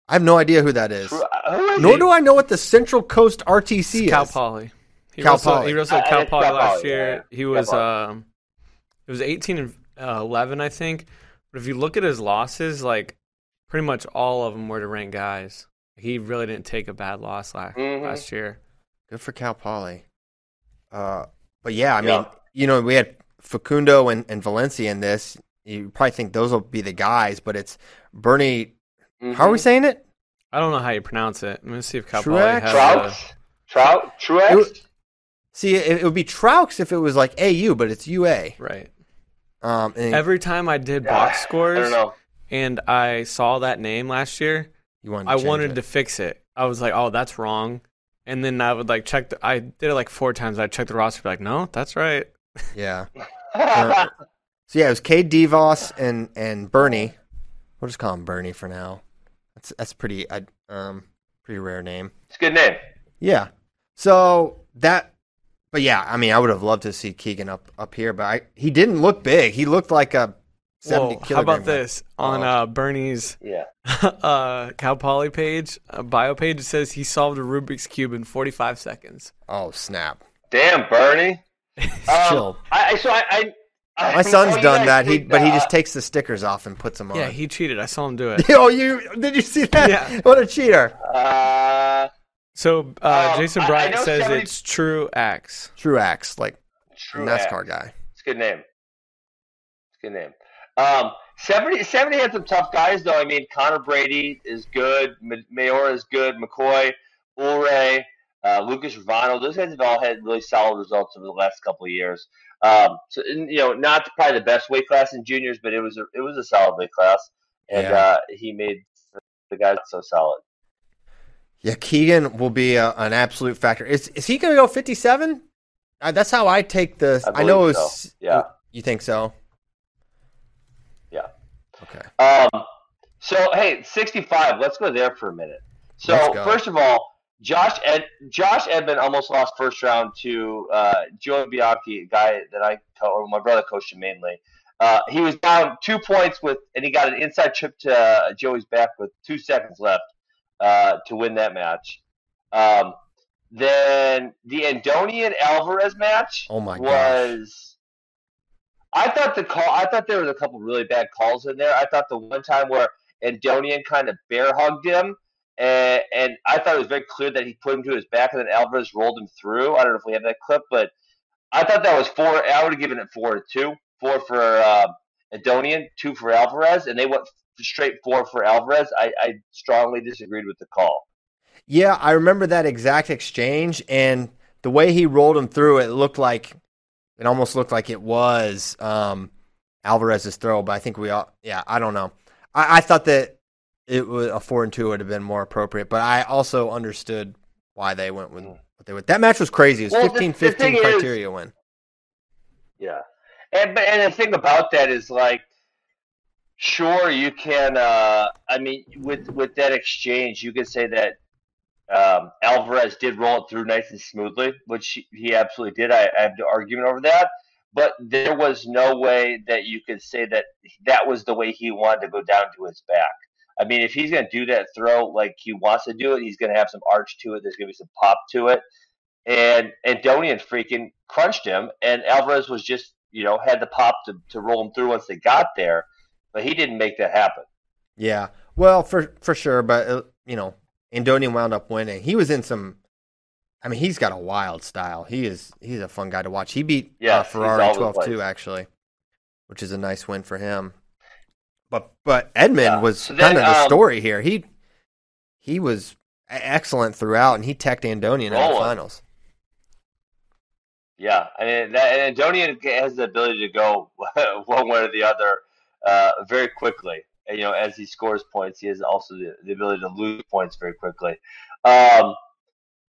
I have no idea who that is. Tru- who is Nor he? do I know what the Central Coast RTC Cal is. Poly. He Cal wrestled, Poly. He wrestled Uh, Cal Poly Cal last Poly, year. yeah. He was um, it was 18 and uh, 11, I think. But if you look at his losses, like pretty much all of them were to ranked guys. He really didn't take a bad loss last Mhm. last year. Good for Cal Poly. Uh, but yeah, I mean, you know, we had Facundo and, and Valencia in this. You probably think those will be the guys, but it's Bernie. How are we Mhm. saying it? I don't know how you pronounce it. Let me see if Cal Truex? Poly has Traux? Trout? Truex? It was- See, it, it would be Traux if it was like AU, but it's UA. right. Um, and Every time I did Yeah, box I scores don't know. and I saw that name last year, you wanted to I change wanted it. to fix it. I was like, "Oh, that's wrong," and then I would like check. The, I did it like four times. I checked the roster, be like, "No, that's right." Yeah. Uh, so yeah, it was Cade Devos and and Bernie. We'll just call him Bernie for now. That's that's pretty I, um pretty rare name. it's a good name. Yeah. So that, but yeah, I mean, I would have loved to see Keegan up up here, but I, he didn't look big. He looked like a seventy Whoa, how kilogram about guy. this on uh, Bernie's Yeah. uh, Cal Poly page, uh, bio page? It says he solved a Rubik's cube in 45 seconds. Oh snap! Damn, Bernie. Um, Chill. I, I, so I, I, I My son's oh, you done guys that. He think but he that- just takes the stickers off and puts them on. Yeah, he cheated. I saw him do it. oh, you did you see that? Yeah. What a cheater! Uh, So uh, Um, Jason I- I Bryant says 70 it's true axe. Truax, like True NASCAR guy. It's a good name. It's a good name. Um, 70, 70 had some tough guys, though. I mean, Connor Brady is good. Ma- Mayor is good. McCoy, Ulray, uh, Lucas Revano. Those guys have all had really solid results over the last couple of years. Um, so, and, you know, not probably the best weight class in juniors, but it was a, it was a solid weight class. And Yeah. uh, he made the guys so solid. Yeah, Keegan will be a, an absolute factor. Is is he going to go fifty seven? Uh, that's how I take the. I I, know it was. so, yeah. You think so? Yeah. Okay. Um, so hey, sixty-five. Let's go there for a minute. So first of all, Josh Ed, Josh Edmond almost lost first round to uh, Joey Bianchi, a guy that I co- or my brother coached him mainly. Uh, he was down two points with, and he got an inside trip to uh, Joey's back with two seconds left uh, to win that match. Um, then the Andonian Alvarez match Oh my gosh. was. I thought the call. I thought there was a couple really bad calls in there. I thought the one time where Andonian kind of bear hugged him, and, and I thought it was very clear that he put him to his back, and then Alvarez rolled him through. I don't know if we have that clip, but I thought that was four. I would have given it four to two. Four for uh, Andonian, two for Alvarez, and they went straight four for Alvarez. I, I strongly disagreed with the call. Yeah, I remember that exact exchange, and the way he rolled him through, it looked like it almost looked like it was um, Alvarez's throw. But I think we all, yeah, I don't know. I, I thought that it was a four and two would have been more appropriate, but I also understood why they went with what they went. That match was crazy. It was Well, the- 15 the 15 is- criteria win. Yeah, and and the thing about that is like, sure you can. Uh, I mean, with with that exchange, you could say that um, Alvarez did roll it through nice and smoothly, which he- absolutely did. I, I have no argument over that. But there was no way that you could say that that was the way he wanted to go down to his back. I mean, if he's going to do that throw like he wants to do it, he's going to have some arch to it. There's going to be some pop to it and and Andonian freaking crunched him, and Alvarez was just you know had the pop to, to roll him through once they got there, but he didn't make that happen. Yeah, well, for for sure, but uh, you know, Andonian wound up winning. He was in some. I mean, he's got a wild style. He is he's a fun guy to watch. He beat Yes, uh, Ferrari all over the 12 2 actually, which is a nice win for him. But but Edmond Yeah. was So kind of the um, story here. He he was excellent throughout, and he teched Andonian in the finals. Yeah, I mean that and Andonian has the ability to go one way or the other uh, very quickly. And, you know, as he scores points, he has also the, the ability to lose points very quickly. Um,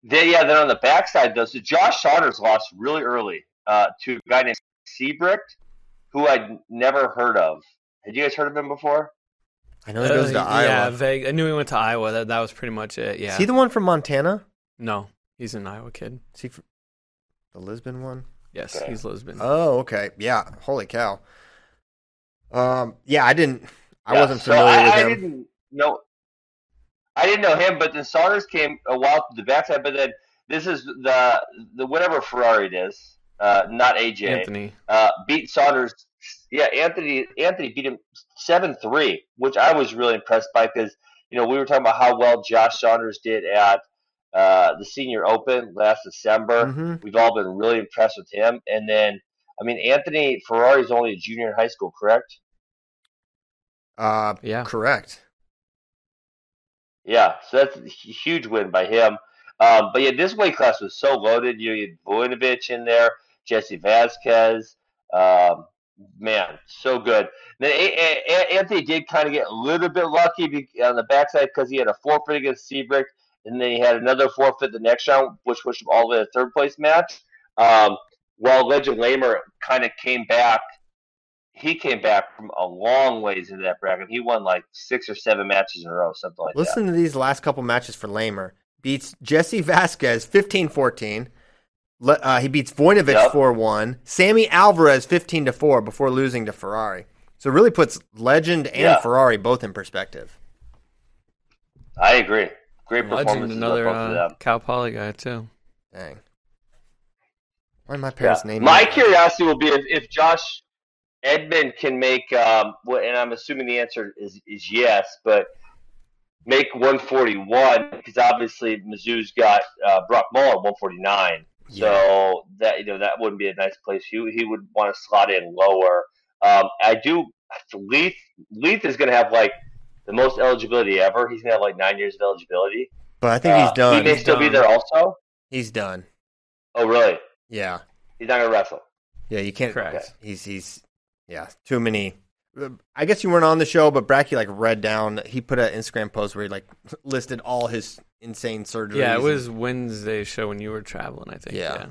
then yeah, then on the backside though, so Josh Saunders lost really early uh, to a guy named Siebrecht, who I'd never heard of. Had you guys heard of him before? I know he goes to Uh, Iowa. Yeah, vague. I knew he went to Iowa. That that was pretty much it. Yeah. Is he the one from Montana? no, he's an Iowa kid. Is he fr- the Lisbon one? Yes, Okay. he's Lisbon. Oh, okay. Yeah. Holy cow. Um. Yeah, I didn't. I Yeah, wasn't so familiar I, with I him. didn't know. I didn't know him, but then Saunders came a while to the backside. But then this is the the whatever Ferrari it is, uh, not AJ, Anthony. uh, beat Saunders. Yeah, Anthony Anthony beat him seven three, which I was really impressed by because you know we were talking about how well Josh Saunders did at uh, the Senior Open last December. Mhm. We've all been really impressed with him, and then I mean Anthony Ferrari is only a junior in high school, correct? Uh, Yeah. correct. Yeah, so that's a huge win by him. Um, but yeah, this weight class was so loaded. You had Vojinovic in there, Jesse Vasquez. Um, man, so good. Then A- A- A- Anthony did kind of get a little bit lucky on the backside because he had a forfeit against Siebrecht, and then he had another forfeit the next round, which pushed him all the way to third place match. Um, while Legend Lamer kind of came back, he came back from a long ways into that bracket. He won like six or seven matches in a row, something like that. Listen to these last couple matches for Lamer. Beats Jesse Vasquez 15-14. Uh, he beats Voinovich Yep. 4-1. Sammy Alvarez 15 to 4 before losing to Ferrari. So it really puts Legend and Yeah. Ferrari both in perspective. I agree. Great Legend, performances another by both uh. Cal Poly guy too. Dang. Why my Yeah. parents name My curiosity will be if, if Josh Edmond can make, um, and I'm assuming the answer is, is yes, but make 141 because obviously Mizzou's got uh, Brock Mauller 149. So that you know that wouldn't be a nice place. He he would want to slot in lower. Um, I do. Leith Leith is going to have like the most eligibility ever. He's going to have like nine years of eligibility. But I think Uh, he's done. He may He's still be there also. He's done. Oh, really? Yeah. He's not going to wrestle. Yeah, you can't. Correct. He's he's yeah, too many. I guess you weren't on the show, but Bracky like read down. He put an Instagram post where he like listed all his insane surgeries. Yeah, it was Wednesday's show when you were traveling. I think. Yeah. Yeah.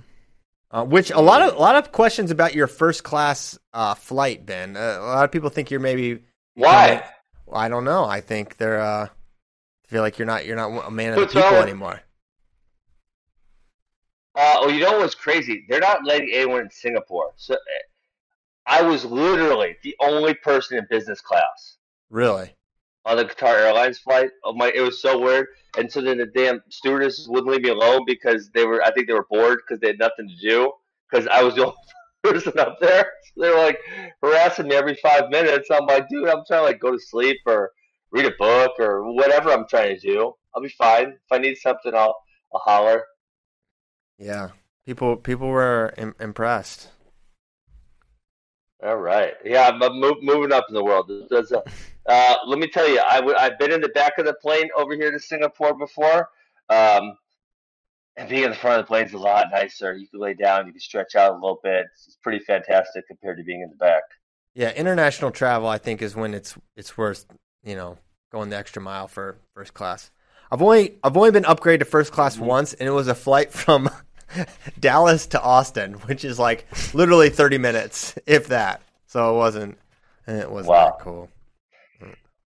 Uh, which a lot of a lot of questions about your first class uh, flight, Ben. Uh, a lot of people think you're maybe. Why? Well, I don't know. I think they're uh, feel like you're not you're not a man of What's the people wrong? anymore. Uh, oh, you know what's crazy? They're not letting anyone in Singapore. So I was literally the only person in business class Really? on the Qatar Airlines flight. Oh my, it was so weird. And so then the damn stewardess wouldn't leave me alone because they were, I think they were bored because they had nothing to do because I was the only person up there. So they were like harassing me every five minutes. I'm like, dude, I'm trying to like go to sleep or read a book or whatever I'm trying to do. I'll be fine. If I need something, I'll, I'll holler. Yeah. People people were Im- impressed. All right. Yeah, I'm I'm move, moving up in the world. A- uh, let me tell you, I w- I've been in the back of the plane over here to Singapore before. Um, And being in the front of the plane is a lot nicer. You can lay down, you can stretch out a little bit. It's pretty fantastic compared to being in the back. Yeah, international travel I think is when it's it's worth you know going the extra mile for first class. I've only I've only been upgraded to first class once, and it was a flight from Dallas to Austin, which is like literally thirty minutes, if that. So it wasn't it wasn't Wow. that cool.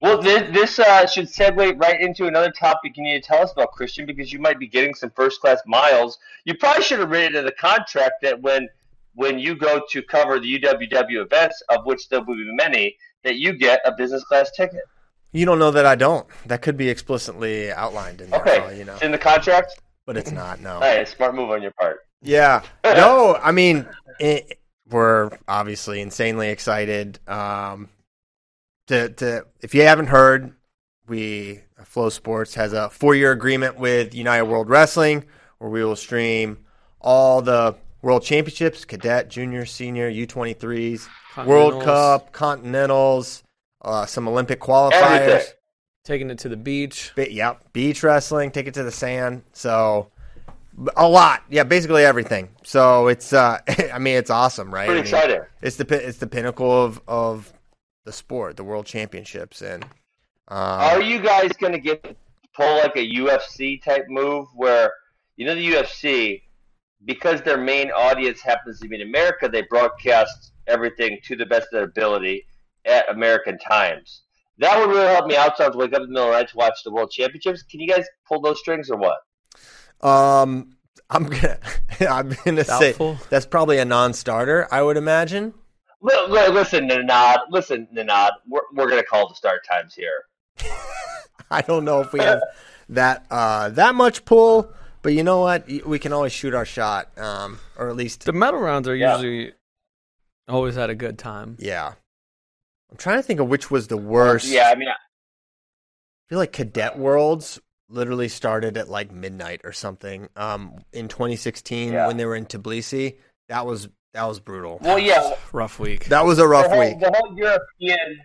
Well, this, this uh, should segue right into another topic you need to tell us about, Christian, because you might be getting some first class miles. You probably should have written in the contract that when when you go to cover the UWW events, of which there will be many, that you get a business class ticket. You don't know that I don't. That could be explicitly outlined in there. Okay, all you know, it's in the contract. But it's not. No. All right, smart move on your part. Yeah. No, I mean, it, we're obviously insanely excited. Um, to to if you haven't heard, we Flow Sports has a four year agreement with United World Wrestling, where we will stream all the World Championships, cadet, junior, senior, U twenty threes, World Cup, Continentals, uh, some Olympic qualifiers. Everything. Taking it to the beach. Be- yep, beach wrestling, take it to the sand. So a lot, yeah, basically everything. So it's, uh, I mean, it's awesome, right? Pretty I mean, exciting. It's the it's the pinnacle of of the sport, the World Championships, and Are um, you guys going to get pull like a UFC type move where you know the UFC because their main audience happens to be in America, they broadcast everything to the best of their ability at American times. That would really help me out. So I to wake up in the middle of the night to watch the World Championships. Can you guys pull those strings or what? um, I'm gonna I'm gonna Doubtful. say that's probably a non-starter. I would imagine. Li- li- Listen, Nanad. Listen, Nanad. We're, we're going to call the start times here. I don't know if we have that uh, that much pull, but you know what? We can always shoot our shot, um, or at least The medal rounds are Yeah. usually always had a good time. Yeah. I'm trying to think of which was the worst. Yeah, I mean, I feel like Cadet Worlds literally started at like midnight or something. Um, in 2016 Yeah. when they were in Tbilisi, that was that was brutal. well, yeah. Rough week. That was a rough the whole, week. The whole European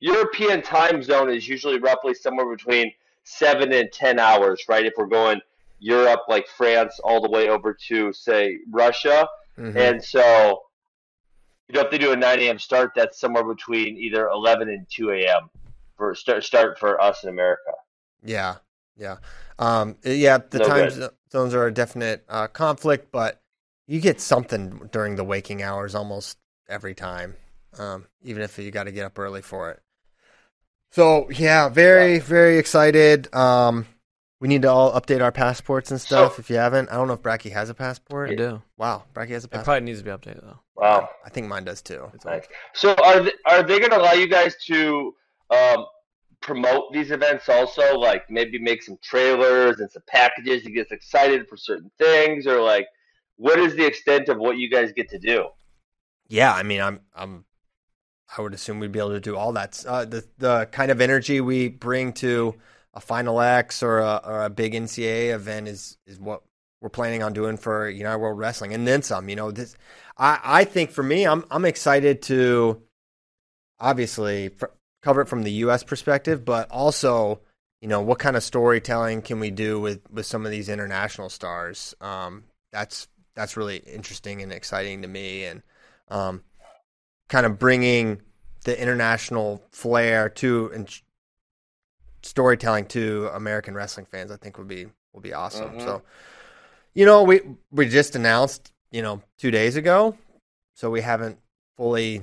European time zone is usually roughly somewhere between seven and ten hours, right? If we're going Europe, like France, all the way over to say Russia, Mhm. and so you know if they do a nine a.m. start, that's somewhere between either eleven and two a.m. for start start for us in America. Yeah, yeah, um, yeah. The No time good. zones are a definite uh, conflict, but you get something during the waking hours almost every time, um, even if you got to get up early for it. So yeah, very very excited. Um, we need to all update our passports and stuff. So- if you haven't, I don't know if Bracky has a passport. I do. Wow, Bracky has a passport. It passport. probably needs to be updated though. Wow. I think mine does too. It's Nice. So are they, are they going to allow you guys to um, promote these events also? Like maybe make some trailers and some packages to get us excited for certain things, or like what is the extent of what you guys get to do? Yeah, I mean, I'm, I'm, I would assume we'd be able to do all that. Uh, the the kind of energy we bring to a Final X or a, or a big NCAA event is is what we're planning on doing for United World Wrestling, and then some. You know, this, I I think for me, I'm I'm excited to obviously fr- cover it from the U.S. perspective, but also. You know what kind of storytelling can we do with, with some of these international stars? Um, that's that's really interesting and exciting to me, and um, kind of bringing the international flair to and storytelling to American wrestling fans, I think would be will be awesome. Mhm. So, you know, we we just announced, you know, two days ago, so we haven't fully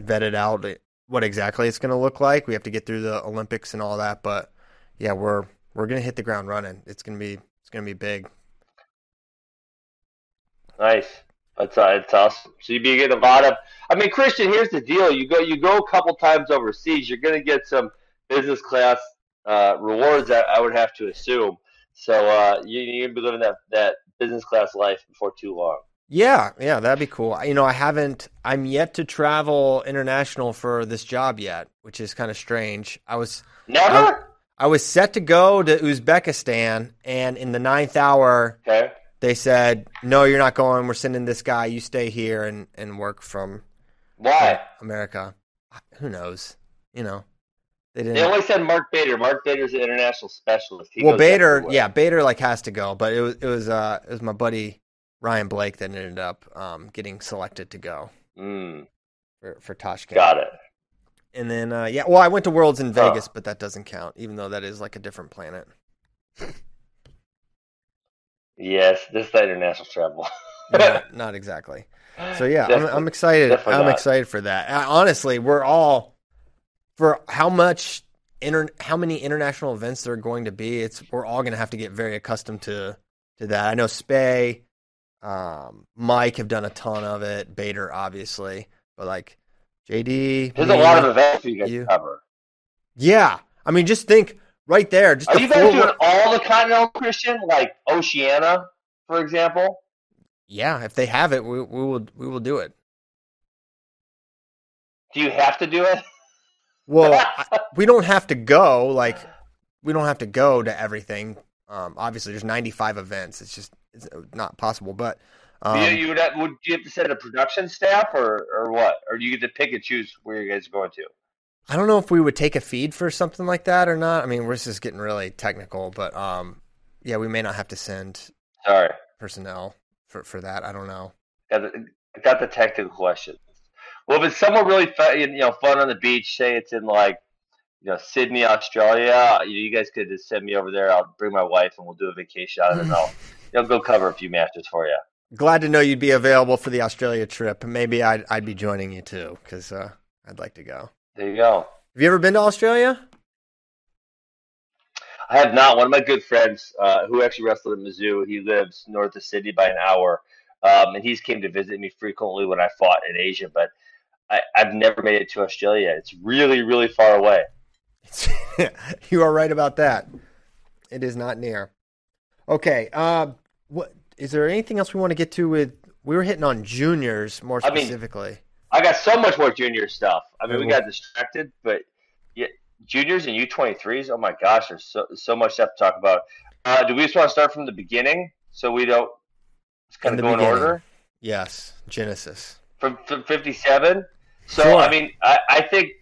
vetted out what exactly it's going to look like. We have to get through the Olympics and all that, but yeah, we're we're going to hit the ground running. It's going to be it's going to be big. Nice. That's uh, it's awesome. So you'd be getting a lot of. I mean, Christian, here's the deal: you go you go a couple times overseas, you're going to get some business class uh, rewards. I, I would have to assume. So uh, you, you're gonna be living that that business class life before too long. Yeah, yeah, that'd be cool. You know, I haven't. I'm yet to travel international for this job yet, which is kind of strange. I was Never. I was set to go to Uzbekistan, and in the ninth hour, Okay. they said, "No, you're not going. We're sending this guy. You stay here and and work from Why? America." Who knows? You know, They didn't. they only said Mark Bader. Mark Bader's an international specialist. He well, Bader, everywhere. yeah, Bader like has to go, but it was it was uh it was my buddy Ryan Blake that ended up um getting selected to go Mm, for for Tashkent. got it. And then uh yeah, well, I went to Worlds in. Vegas, but that doesn't count, even though that is like a different planet. Yes, this is the international travel. not, not exactly. So yeah, I'm, I'm excited. I'm not. excited for that. Uh, honestly, we're all for how much inter how many international events there are going to be. It's we're all going to have to get very accustomed to to that. I know Spey, um, Mike have done a ton of it. Bader, obviously, but like JD, There's me, a lot of events for you guys you. cover. yeah. I mean, just think right there. Just Are the you guys doing all the continental Christian, like Oceania, for example? yeah, if they have it, we, we will we will do it. Do you have to do it? Well, I- we don't have to go like we don't have to go to everything. Um, obviously, there's 95 events. It's just it's not possible. But um, you, you would, have, would you have to send a production staff, or or what? Or do you get to pick and choose where you guys are going to? I don't know if we would take a feed for something like that or not. I mean, we're just getting really technical, but um, yeah, we may not have to send Sorry, personnel for for that. I don't know. got the, I got the technical questions. Well, if it's somewhere really fun, you know, fun on the beach, say it's in like, you know, Sydney, Australia, you, you guys could just send me over there. I'll bring my wife and we'll do a vacation out of it. And I'll, I'll go cover a few matches for you. Glad to know you'd be available for the Australia trip. Maybe I'd I'd be joining you too because uh, I'd like to go. There you go. Have you ever been to Australia? I have not. One of my good friends, uh, who actually wrestled in Mizzou, he lives north of Sydney by an hour, um, and he's came to visit me frequently when I fought in Asia. But I, I've never made it to Australia. It's really, really far away. you are right about that. It is not near. Okay. Uh, what is there anything else we want to get to with? We were hitting on juniors more I mean- specifically. I got so much more junior stuff. I mean, we got distracted, but yeah, juniors and U twenty threes. Oh my gosh, there's so so much stuff to talk about. Uh, do we just want to start from the beginning so we don't just kind In of go in order yes, Genesis. from, from fifty seven? So Sure. I mean, I, I think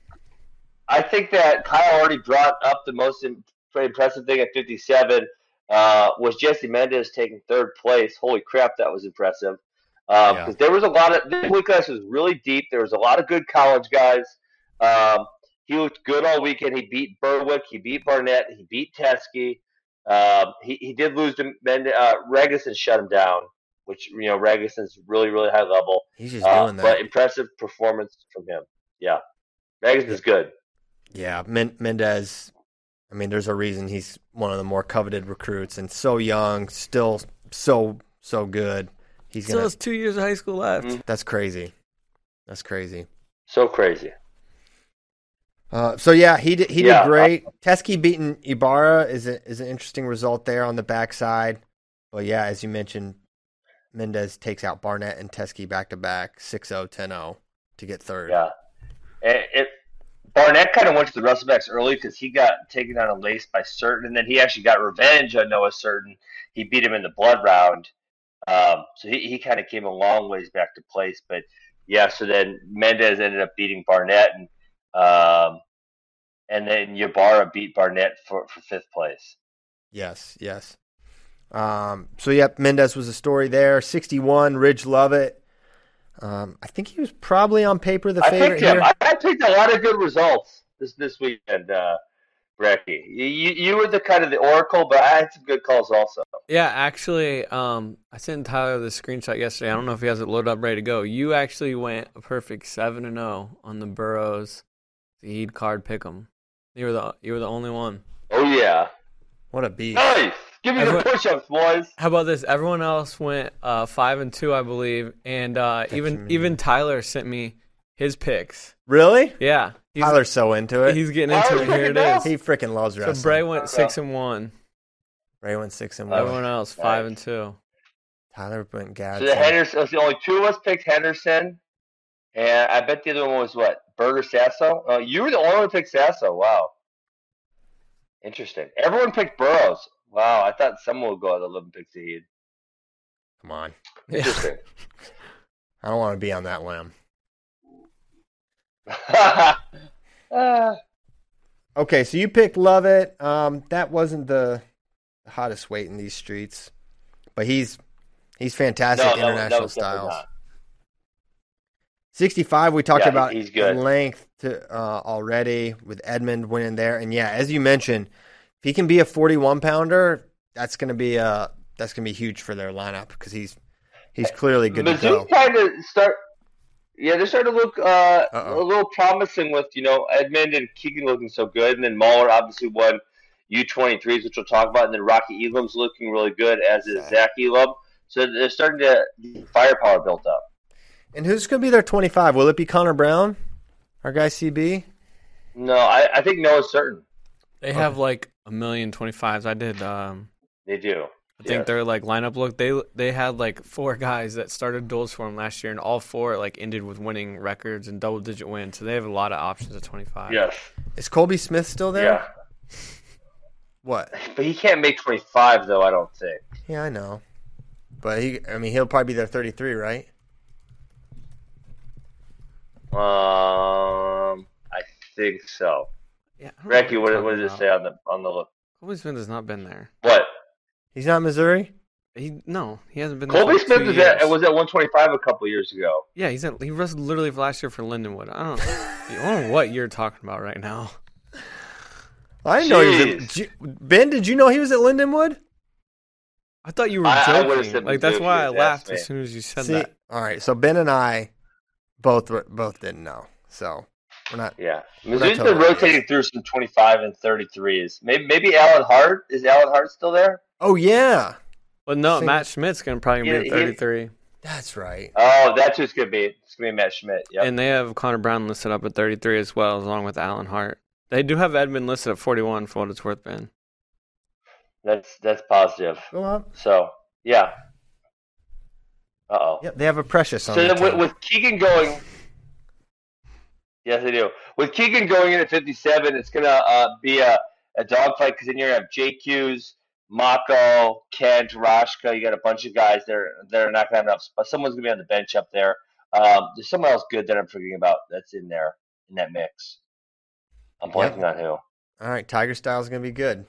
I think that Kyle already brought up the most im- impressive thing at fifty seven. Uh, was Jesse Mendez taking third place? Holy crap, that was impressive! Because Yeah. there was a lot of this week class was really deep. There was a lot of good college guys. Um, he looked good all weekend. He beat Berwick. He beat Barnett. He beat Teske. Um, he, he did lose to Mendez. Uh, and shut him down, which you know Regason's really really high level. He's just Uh, doing that. but impressive performance from him. Yeah, Regason's good. Yeah, Men- Mendez. I mean, there's a reason he's one of the more coveted recruits, and so young, still so so good. He's Still gonna. has two years of high school left. Mm. That's crazy. That's crazy. So crazy. Uh, so yeah, he did. He Yeah. did great. Teske beating Ibarra is a, is an interesting result there on the backside. But yeah, as you mentioned, Mendez takes out Barnett and Teske back to back, 6-0, 10-0 to get third. Yeah, it, it Barnett kind of went to the Wrestlebacks early because he got taken down a lace by Surtin, and then he actually got revenge on Noah Surtin. He beat him in the blood round, um, so he, he kind of came a long ways back to place. But yeah, so then Mendez ended up beating Barnett, and um, and then Ybarra beat Barnett for, for fifth place. Yes, yes. Um, so yep, Mendez was a story there. 61, Ridge Lovett. Um, I think he was probably on paper the I favorite picked him. here. I, I picked a lot of good results this this weekend, uh, Brecky. You, you you were the kind of the oracle, but I had some good calls also. Yeah, actually, um, I sent Tyler the screenshot yesterday. I don't know if he has it loaded up ready to go. You actually went a perfect seven and zero on the Burroughs Zahid card pick'em. You were the you were the only one. Oh yeah, What a beast. nice. Give me Everyone- the push-ups, boys. How about this? Everyone else went uh, five and two, I believe, and uh, even me. even Tyler sent me his picks. Really? Yeah, he's, Tyler's so into it. he's getting into Tyler's it. Here it picking is. he freaking loves wrestling. So. Bray went six and one. Bray went six and one. Everyone else five and two. Tyler went Gadsden. So the Henderson, was the only two of us picked Henderson, and I bet the other one was what Berger Sasso. Uh, you were the only one who picked Sasso. Wow, interesting. Everyone picked Burroughs. Wow, I thought someone would go out of and pick Come on. Interesting. I don't want to be on that limb. Uh, Okay, so you picked Lovett. Um, that wasn't the hottest weight in these streets, but he's he's fantastic No, no, international no, definitely styles. 65, we talked Yeah, about he's good. length to, uh, already with Edmond winning there, and yeah, as you mentioned, if he can be a 41 pounder, that's gonna be uh that's gonna be huge for their lineup because he's he's clearly good to go. Mizzou's trying to start. Yeah, they're starting to look uh, a little promising with you know Edmond and Keegan looking so good, and then Mauller obviously won U23s, which we'll talk about, and then Rocky Elam's looking really good, as is Zach Elam. So they're starting to get firepower built up. And who's gonna be their 25? Will it be Connor Brown, our guy CB? No, I, I think Noah's certain. They have like a million twenty fives. I did. Um, They do. I think Yeah. their like lineup look. They they had like four guys that started duels for them last year, and all four like ended with winning records and double digit wins. So they have a lot of options at twenty five. Yes. Is Colby Smith still there? Yeah. What? But he can't make 25, though, I don't think. Yeah, I know. But he, I mean, he'll probably be there 33, right? Um, I think so. Yeah. I don't Ricky, what, talking what does it say on the on the look? Colby Smith has not been there. What? He's not Missouri. He no, he hasn't been. there Colby for Smith two was years. at was at 125 a couple years ago. Yeah, he's at, he wrestled literally last year for Lindenwood. I don't, I don't know what you're talking about right now. I didn't know he was. At, Jeez. did you- ben, did you know he was at Lindenwood? I thought you were I- I would've joking. like that's why I laughed me. as soon as you said See, that. all right. So Ben and I both were, both didn't know. So we're not. Yeah, We're not Mizzou's been totally rotating through some 25 and 33s. Maybe maybe Alan Hart is Alan Hart still there? Oh yeah, But no, Same- Matt Schmidt's gonna probably Yeah, be he- 33, that's right. Oh, that's who's gonna be. It's gonna be Matt Schmidt. Yep. and they have Connor Brown listed up at 33 as well, along with Alan Hart. They do have Edmond listed at 41 for what it's worth, Ben. that's that's positive. Go on. So yeah. Uh oh. Yep, they have a precious on So then with, with Keegan going, yes, they do. With Keegan going in at 57, it's gonna uh, be a, a dogfight because then you're gonna have JQ's, Mako, Kent, Roshka. You got a bunch of guys there. They're not gonna have enough. But someone's gonna be on the bench up there. Um, there's someone else good that I'm forgetting about that's in there in that mix. I'm Yep. blanking on who. All right, Tiger Style's gonna be good.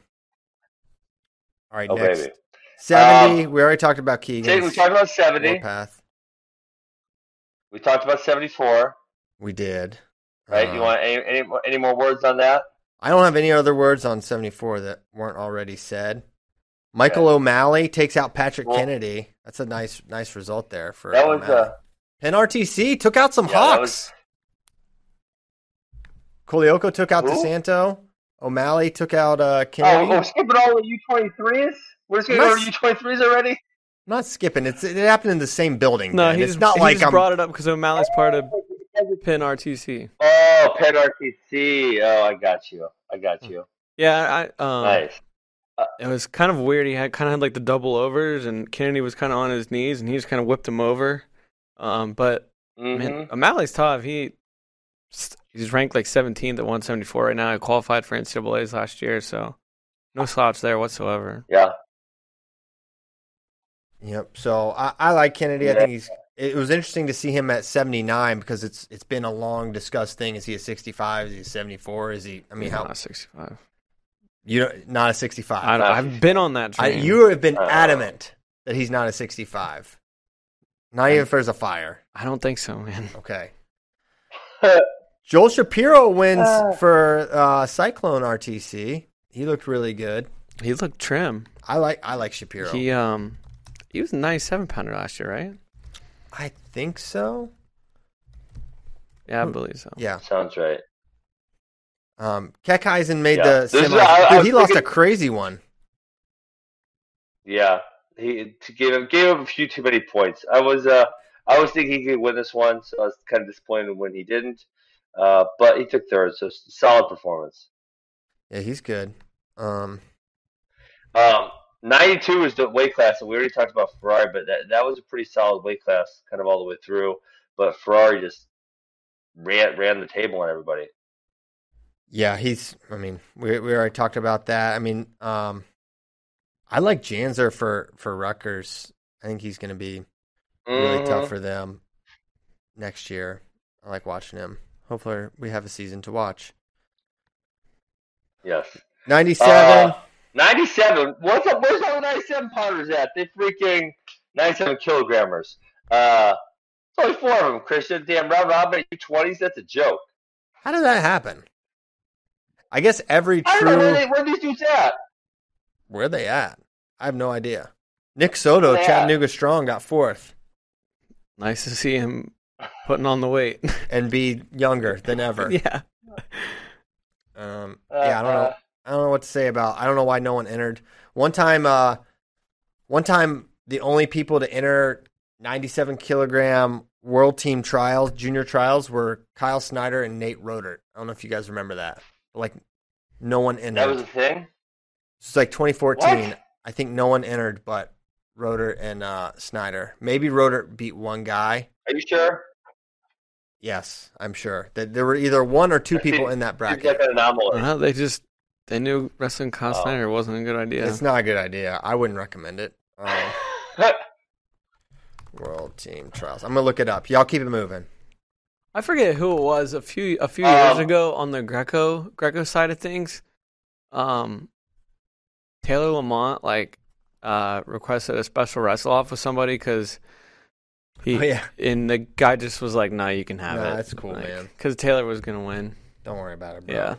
All right, Oh next baby. seventy. Um, we already talked about Keegan. we talked about 70. Warpath. We talked about 74. We did. Right? Uh, you want any, any more- any more words on that? I don't have any other words on 74 that weren't already said. Michael O'Malley takes out Patrick Well- Kennedy. That's a nice nice result there for That was O'Malley. uh, Penn RTC took out some Yeah, Hawks. was- Colaiocco took out Who? DeSanto. O'Malley took out uh, Oh, Kennedy. we're skipping all the U23s? We're just going to go Nice. to U23s already? I'm not skipping. It's it happened in the same building. No, Ben. he it's not he like just I'm. brought it up because O'Malley's part of Penn RTC. Oh, Penn RTC. Oh, I got you. I got you. Yeah, I um, Nice. it was kind of weird. He had kind of had like the double overs, and Kennedy was kind of on his knees, and he just kind of whipped him over. Um, but hmm man, O'Malley's tough. He he's ranked like 17th at 174 right now. He qualified for NCAA's last year, so no slouch there whatsoever. Yeah. Yep. So I, I like Kennedy. I think he's. It was interesting to see him at 79 because it's it's been a long discussed thing. Is he a 65? Is he a 74? Is he? I mean, He's how not 65. you don't a 65? I, I've been on that I, train. you have been Uh, adamant that he's not a 65. Not even if there's a fire. I don't think so, man. Okay. Joel Shapiro wins for uh, Cyclone RTC. He looked really good. He looked trim. I like I like Shapiro. He um he was a 97 pounder last year, right? I think so. Yeah, I believe so. Yeah. Sounds right. Um, Keckeisen made Yeah. the This is- semi. I- I Dude, was he lost a crazy one. Yeah. He to gave him gave him a few too many points. I was uh I was thinking he could win this one, so I was kind of disappointed when he didn't. Uh, but he took third, so s- solid performance. Yeah, he's good. Um, Um, 92 is the weight class, and we already talked about Ferrari, but that, that was a pretty solid weight class, kind of all the way through. But Ferrari just ran ran the table on everybody. yeah, he's. I mean, we we already talked about that. I mean, um, I like Janzer for for Rutgers. I think he's going to be really Mhm. tough for them next year. I like watching him. Hopefully, we have a season to watch. Yes. 97. Uh, 97. What's up? Where's all the 97 pounders at? They freaking 97 kilogrammers. Uh, it's only four of them, Christian. Damn, round robin at 20s. That's a joke. How did that happen? I guess every I don't know where, true. they, where these dudes at. Where are they at? I have no idea. Nick Soto, Where they at? Chattanooga Strong, got fourth Nice to see him putting on the weight. and be younger than ever. yeah. Um, Uh, yeah, I don't know. uh, I don't know what to say about. I don't know why no one entered. One time, uh, one time, the only people to enter 97 kilogram world team trials, junior trials, were Kyle Snyder and Nate Roder. I don't know if you guys remember that. Like, no one entered. That was a thing? It's like 2014. What? I think no one entered but Roder and uh, Snyder. Maybe Roder beat one guy. Are you sure? Yes, I'm sure that there were either one or two That people seems- in that bracket. like an anomaly. Well, they just they knew wrestling Kyle Oh. Snyder wasn't a good idea. It's not a good idea. I wouldn't recommend it. Um, World Team Trials. I'm gonna look it up. Y'all keep it moving. I forget who it was a few a few Um, years ago on the Greco Greco side of things. Um, Taylor LaMont like uh requested a special wrestle off with somebody because he Oh yeah, and the guy just was like, "Nah, you can have Nah, it." that's cool, man. Because Taylor was gonna win. don't worry about it, bro. Yeah.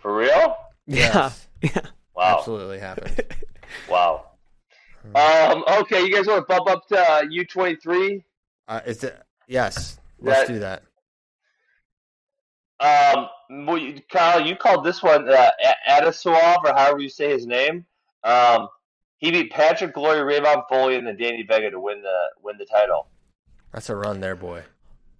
For real? Yes. Yeah, yeah. Wow. absolutely happened. Wow. Um, okay, you guys want to bump up to uh, U23? Uh, is it? Yes. Let's That- do that. Um, well, you, Kyle, you called this one uh, A- Attasauov, or however you say his name. Um, he beat Patrick Glory, Rayvon Foley, and then Danny Vega to win the win the title. That's a run there, boy.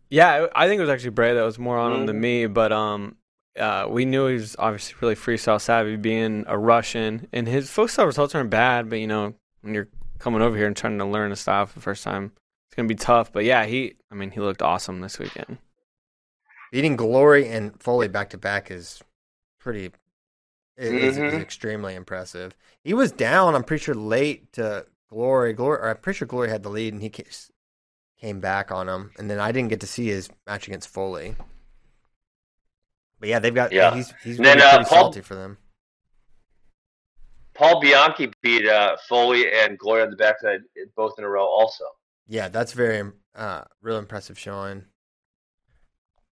Yeah, I think it was actually Bray that was more on him than Mhm. me, but um, uh, we knew he was obviously really freestyle savvy, being a Russian, and his freestyle results aren't bad. But you know, when you're coming over here and trying to learn the style for the first time, it's gonna be tough. But yeah, he, I mean, he looked awesome this weekend. Beating Glory and Foley back to back is pretty. Is, is Mhm. extremely impressive. He was down. I'm pretty sure late to Glory. Glory. Or I'm pretty sure Glory had the lead, and he came back on him. And then I didn't get to see his match against Foley. But yeah, they've got. Yeah. He's he's And then, uh, pretty Paul- salty for them. Paul Bianchi beat uh, Foley and Glory on the backside both in a row, also. Yeah, that's very uh, real impressive showing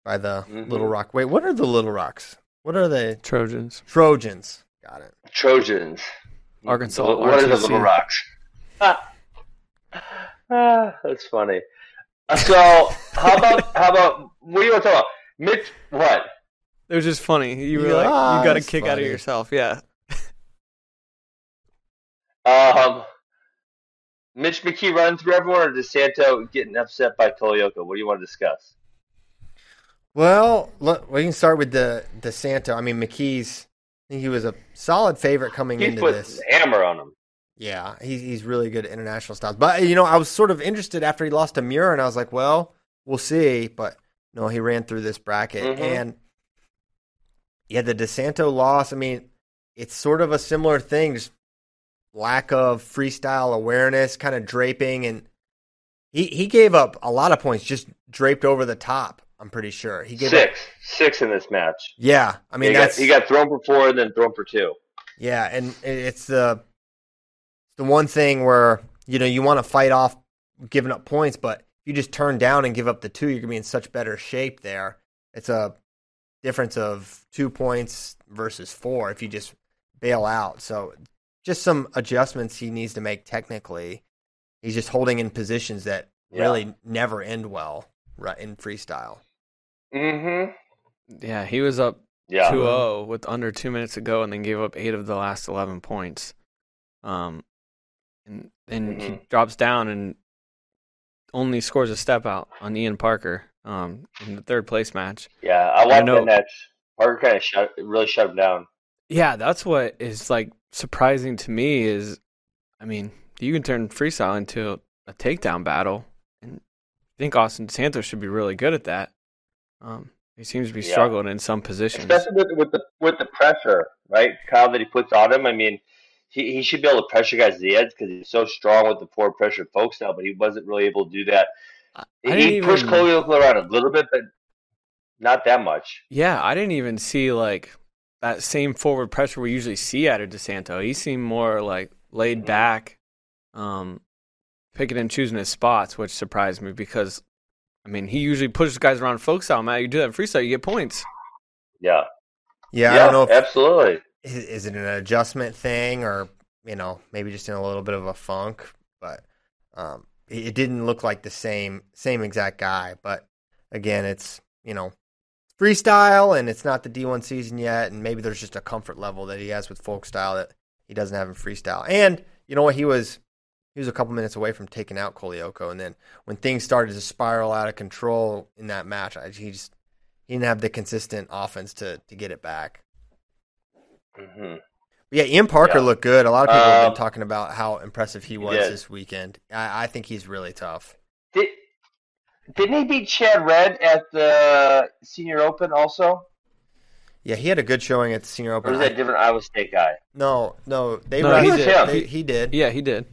by the Mhm. Little Rock. Wait, what are the Little Rocks? What are they? Trojans. Trojans. Got it. Trojans. Arkansas, What are the little rocks? Ah, that's funny. Uh, So, how about how about what do you want to talk about? Mitch, what? It was just funny. You were Yeah, like, you got a it's kick out of yourself. Yeah. Um, Mitch McKee running through everyone, or DeSanto getting upset by Toyoko? What do you want to discuss? Well, look, we can start with the the Santa. I mean, McKee's. I think he was a solid favorite coming He's into put this. the hammer on him. Yeah, he's he's really good at international styles. But you know, I was sort of interested after he lost to Muir, and I was like, well, we'll see. But no, he ran through this bracket, Mhm. and yeah, the DeSanto loss. I mean, it's sort of a similar thing, just lack of freestyle awareness, kind of draping, and he he gave up a lot of points, just draped over the top. I'm pretty sure he gave up. Six, six in this match. Yeah, I mean he, that's got, he got thrown for four and then thrown for two. Yeah, and it's the the one thing where you know you want to fight off giving up points, but if you just turn down and give up the two, you're gonna be in such better shape there. It's a difference of two points versus four if you just bail out. So just some adjustments he needs to make technically. He's just holding in positions that Yeah. really never end well right in freestyle. Mm-hmm. Yeah, he was up Yeah. 2-0 with under two minutes to go, and then gave up eight of the last eleven points. Um, and then he Mhm. drops down and only scores a step out on Ian Parker. Um, in the third place match. Yeah, I watched know- that match. Parker kind of shut, really shut him down. Yeah, that's what is like surprising to me. Is I mean, you can turn freestyle into a takedown battle, and I think Austin Santos should be really good at that. Um, he seems to be Yeah. struggling in some positions. especially with, with the with the pressure, right, Kyle, that he puts on him. I mean, he, he should be able to pressure guys to the edge because he's so strong with the forward pressure folks now, but he wasn't really able to do that. I He, didn't pushed even- Chloe Oakland around a little bit, but not that much. Yeah, I didn't even see like that same forward pressure we usually see out of DeSanto. He seemed more like laid Mm-hmm. back, um, picking and choosing his spots, which surprised me because, I mean, he usually pushes guys around folk style. Matt, you do that in freestyle, you get points. Yeah. Yeah, I don't know if absolutely. is, is it an adjustment thing or you know maybe just in a little bit of a funk, but um, it, didn't look like the same same exact guy. But again, it's you know freestyle and it's not the D1 season yet, and maybe there's just a comfort level that he has with folk style that he doesn't have in freestyle. And you know what, he was he was a couple minutes away from taking out Colaiocco, and then when things started to spiral out of control in that match, I, he just he didn't have the consistent offense to to get it back. hmm Yeah, Ian Parker Yeah. looked good. A lot of people have Um, been talking about how impressive he was did. this weekend. I, I think he's really tough. Did, didn't he beat Chad Red at the Senior Open also? Yeah, he had a good showing at the Senior Or Open. was that a I- different Iowa State guy? no, no, they No, wrestled- he did. they- he did. Yeah, he did.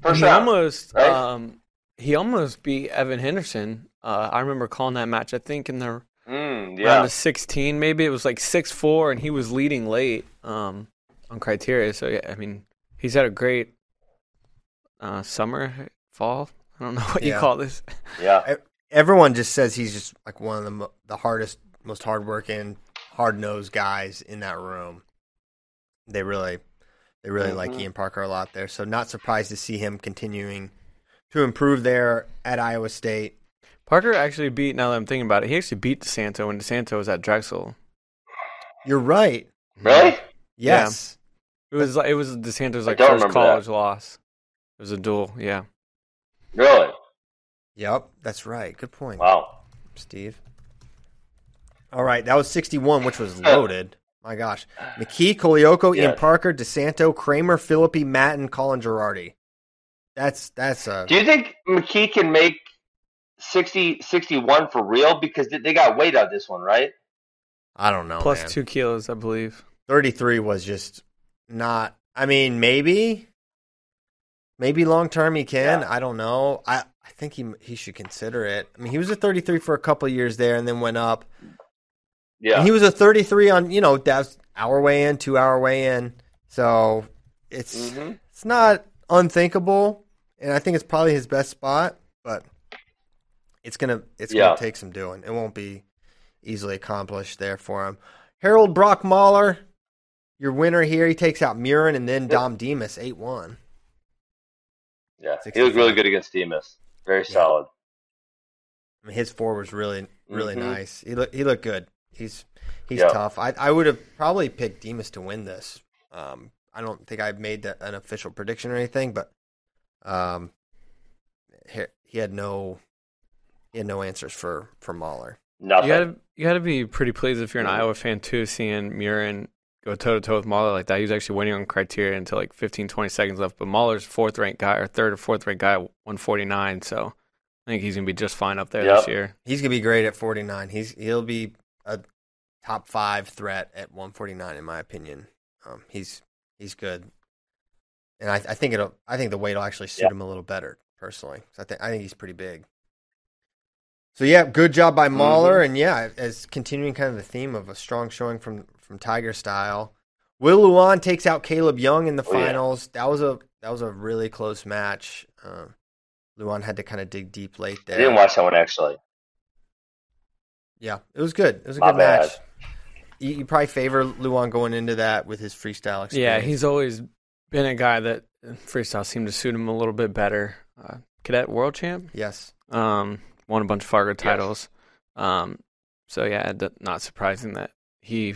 First he round. almost, right? um, he almost beat Evan Henderson. Uh, I remember calling that match. I think in the Mm, round yeah. of 16, maybe it was like six four, and he was leading late um, on criteria. So yeah, I mean, he's had a great uh, summer, fall. I don't know what you call this. Yeah. Everyone just says he's just like one of the mo- the hardest, most hardworking, hard nosed guys in that room. They really, they really like Mhm. Ian Parker a lot there. So not surprised to see him continuing to improve there at Iowa State. Parker actually beat. Now that I'm thinking about it, he actually beat DeSanto when DeSanto was at Drexel. You're right. Really? Yes. It was like it was DeSanto's like first remember college loss. It was a duel. Yeah. Really? Yep, that's right. Good point. Wow. Steve. All right, that was 61, which was loaded. My gosh. McKee, Colaiocco, Ian Yeah. Parker, DeSanto, Kramer, Philippi, Matten, Colin Girardi. That's that's uh Do you think McKee can make 60, 61 for real? Because they- they got weight on this one, right? I don't know. Plus man. two kilos, I believe. 33 was just not I mean, maybe maybe long term he can. Yeah. I don't know. I I think he he should consider it. I mean, he was a 33 for a couple years there and then went up. Yeah. And he was a 33 on, you know, that's hour way in, 2 hour way in. So, it's Mhm. it's not unthinkable, and I think it's probably his best spot. But it's gonna it's Yeah. gonna take some doing. It won't be easily accomplished there for him. Harold Brock Mauller, your winner here. He takes out Murin and then Dom Demas eight one. yeah. He was really good against Demas. Very solid. I mean, his forward was really really Mhm. nice. He looked he looked good. He's he's Yeah. tough. I I would have probably picked Demas to win this. Um, I don't think I made that an official prediction or anything, but um, he, he had no he had no answers for for Mauller. Nothing. You gotta you gotta be pretty pleased if you're an. Iowa fan too, seeing Murin go toe to toe with Mauller like that. He was actually winning on criteria until like 15, 20 seconds left. But Mauller's fourth ranked guy or third or fourth ranked guy, at 149. So I think he's gonna be just fine up there Yep. this year. He's gonna be great at forty nine. He's he'll be a top five threat at one forty nine in my opinion. Um, he's he's good, and I, I think it'll I think the weight will actually suit Yeah. him a little better personally. 'cause I think I think he's pretty big. So yeah, good job by Mauller, and yeah, as continuing kind of the theme of a strong showing from from Tiger Style. Will Lewan takes out Caleb Young in the Oh, yeah. finals. That was a that was a really close match. Um, Lewan had to kind of dig deep late there. I didn't watch that one actually. Yeah, it was good. It was a My good match. You, you probably favor Lewan going into that with his freestyle experience. Yeah, he's always been a guy that uh, freestyle seemed to suit him a little bit better. Uh, cadet world champ, yes. um, won a bunch of Fargo titles. Um, so yeah, not surprising that he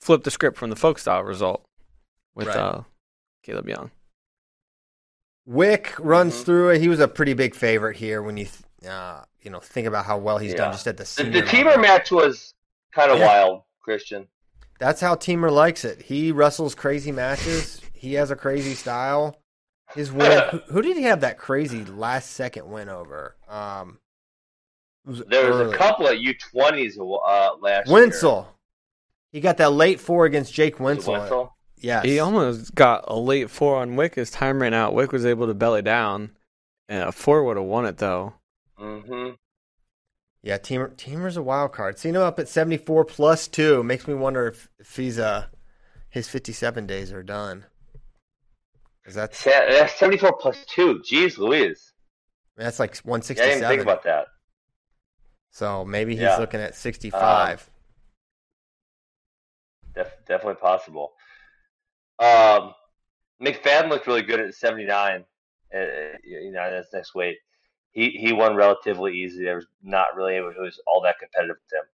flipped the script from the folk style result with Right. uh, Caleb Young. Wick runs Mhm. through it. He was a pretty big favorite here when you th- uh, you know think about how well he's done just at the The, senior the teamer level. match was kind of Yeah. wild, Christian. That's how Teamer likes it. He wrestles crazy matches. he has a crazy style. His win. who, who did he have that crazy last second win over? Um, it was There was early. a couple of U20s uh, last Wenzel. He got that late four against Jake year. Was it Wenzel. Wenzel? Yes. He almost got a late four on Wick His time ran out. Wick was able to belly down, and a four would have won it though. Mm-hmm. Yeah, Teamer Teamer's a wild card. Seeing him up at 74 plus two makes me wonder if, if he's uh his 57 days are done. Is that Se- That's 74 plus 2. Jeez Louise. that's like Yeah, I didn't 167? think about that. So maybe he's Yeah. looking at 65. Def- definitely possible. Um, McFadden looked really good at 79. Uh, you know, that's next weight. He he won relatively easy. There was not really able to was all that competitive with him.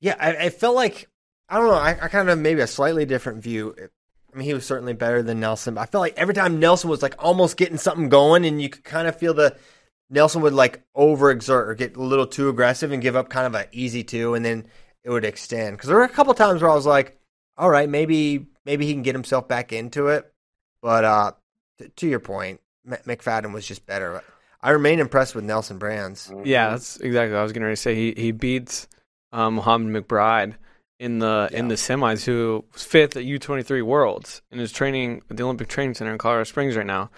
yeah, I, I felt like I don't know. I, I kind of maybe a slightly different view. I mean, he was certainly better than Nelson, but I felt like every time Nelson was like almost getting something going, and you could kind of feel the Nelson would like overexert or get a little too aggressive and give up kind of an easy two, and then it would extend. Because there were a couple times where I was like, all right, maybe maybe he can get himself back into it. But uh, t- to your point, M- McFadden was just better. I remain impressed with Nelson Brands. Yeah, that's exactly what I was getting ready to say. He he beats um, Muhammad McBride in the in the semis, who was fifth at U twenty three Worlds and is training at the Olympic Training Center in Colorado Springs right now.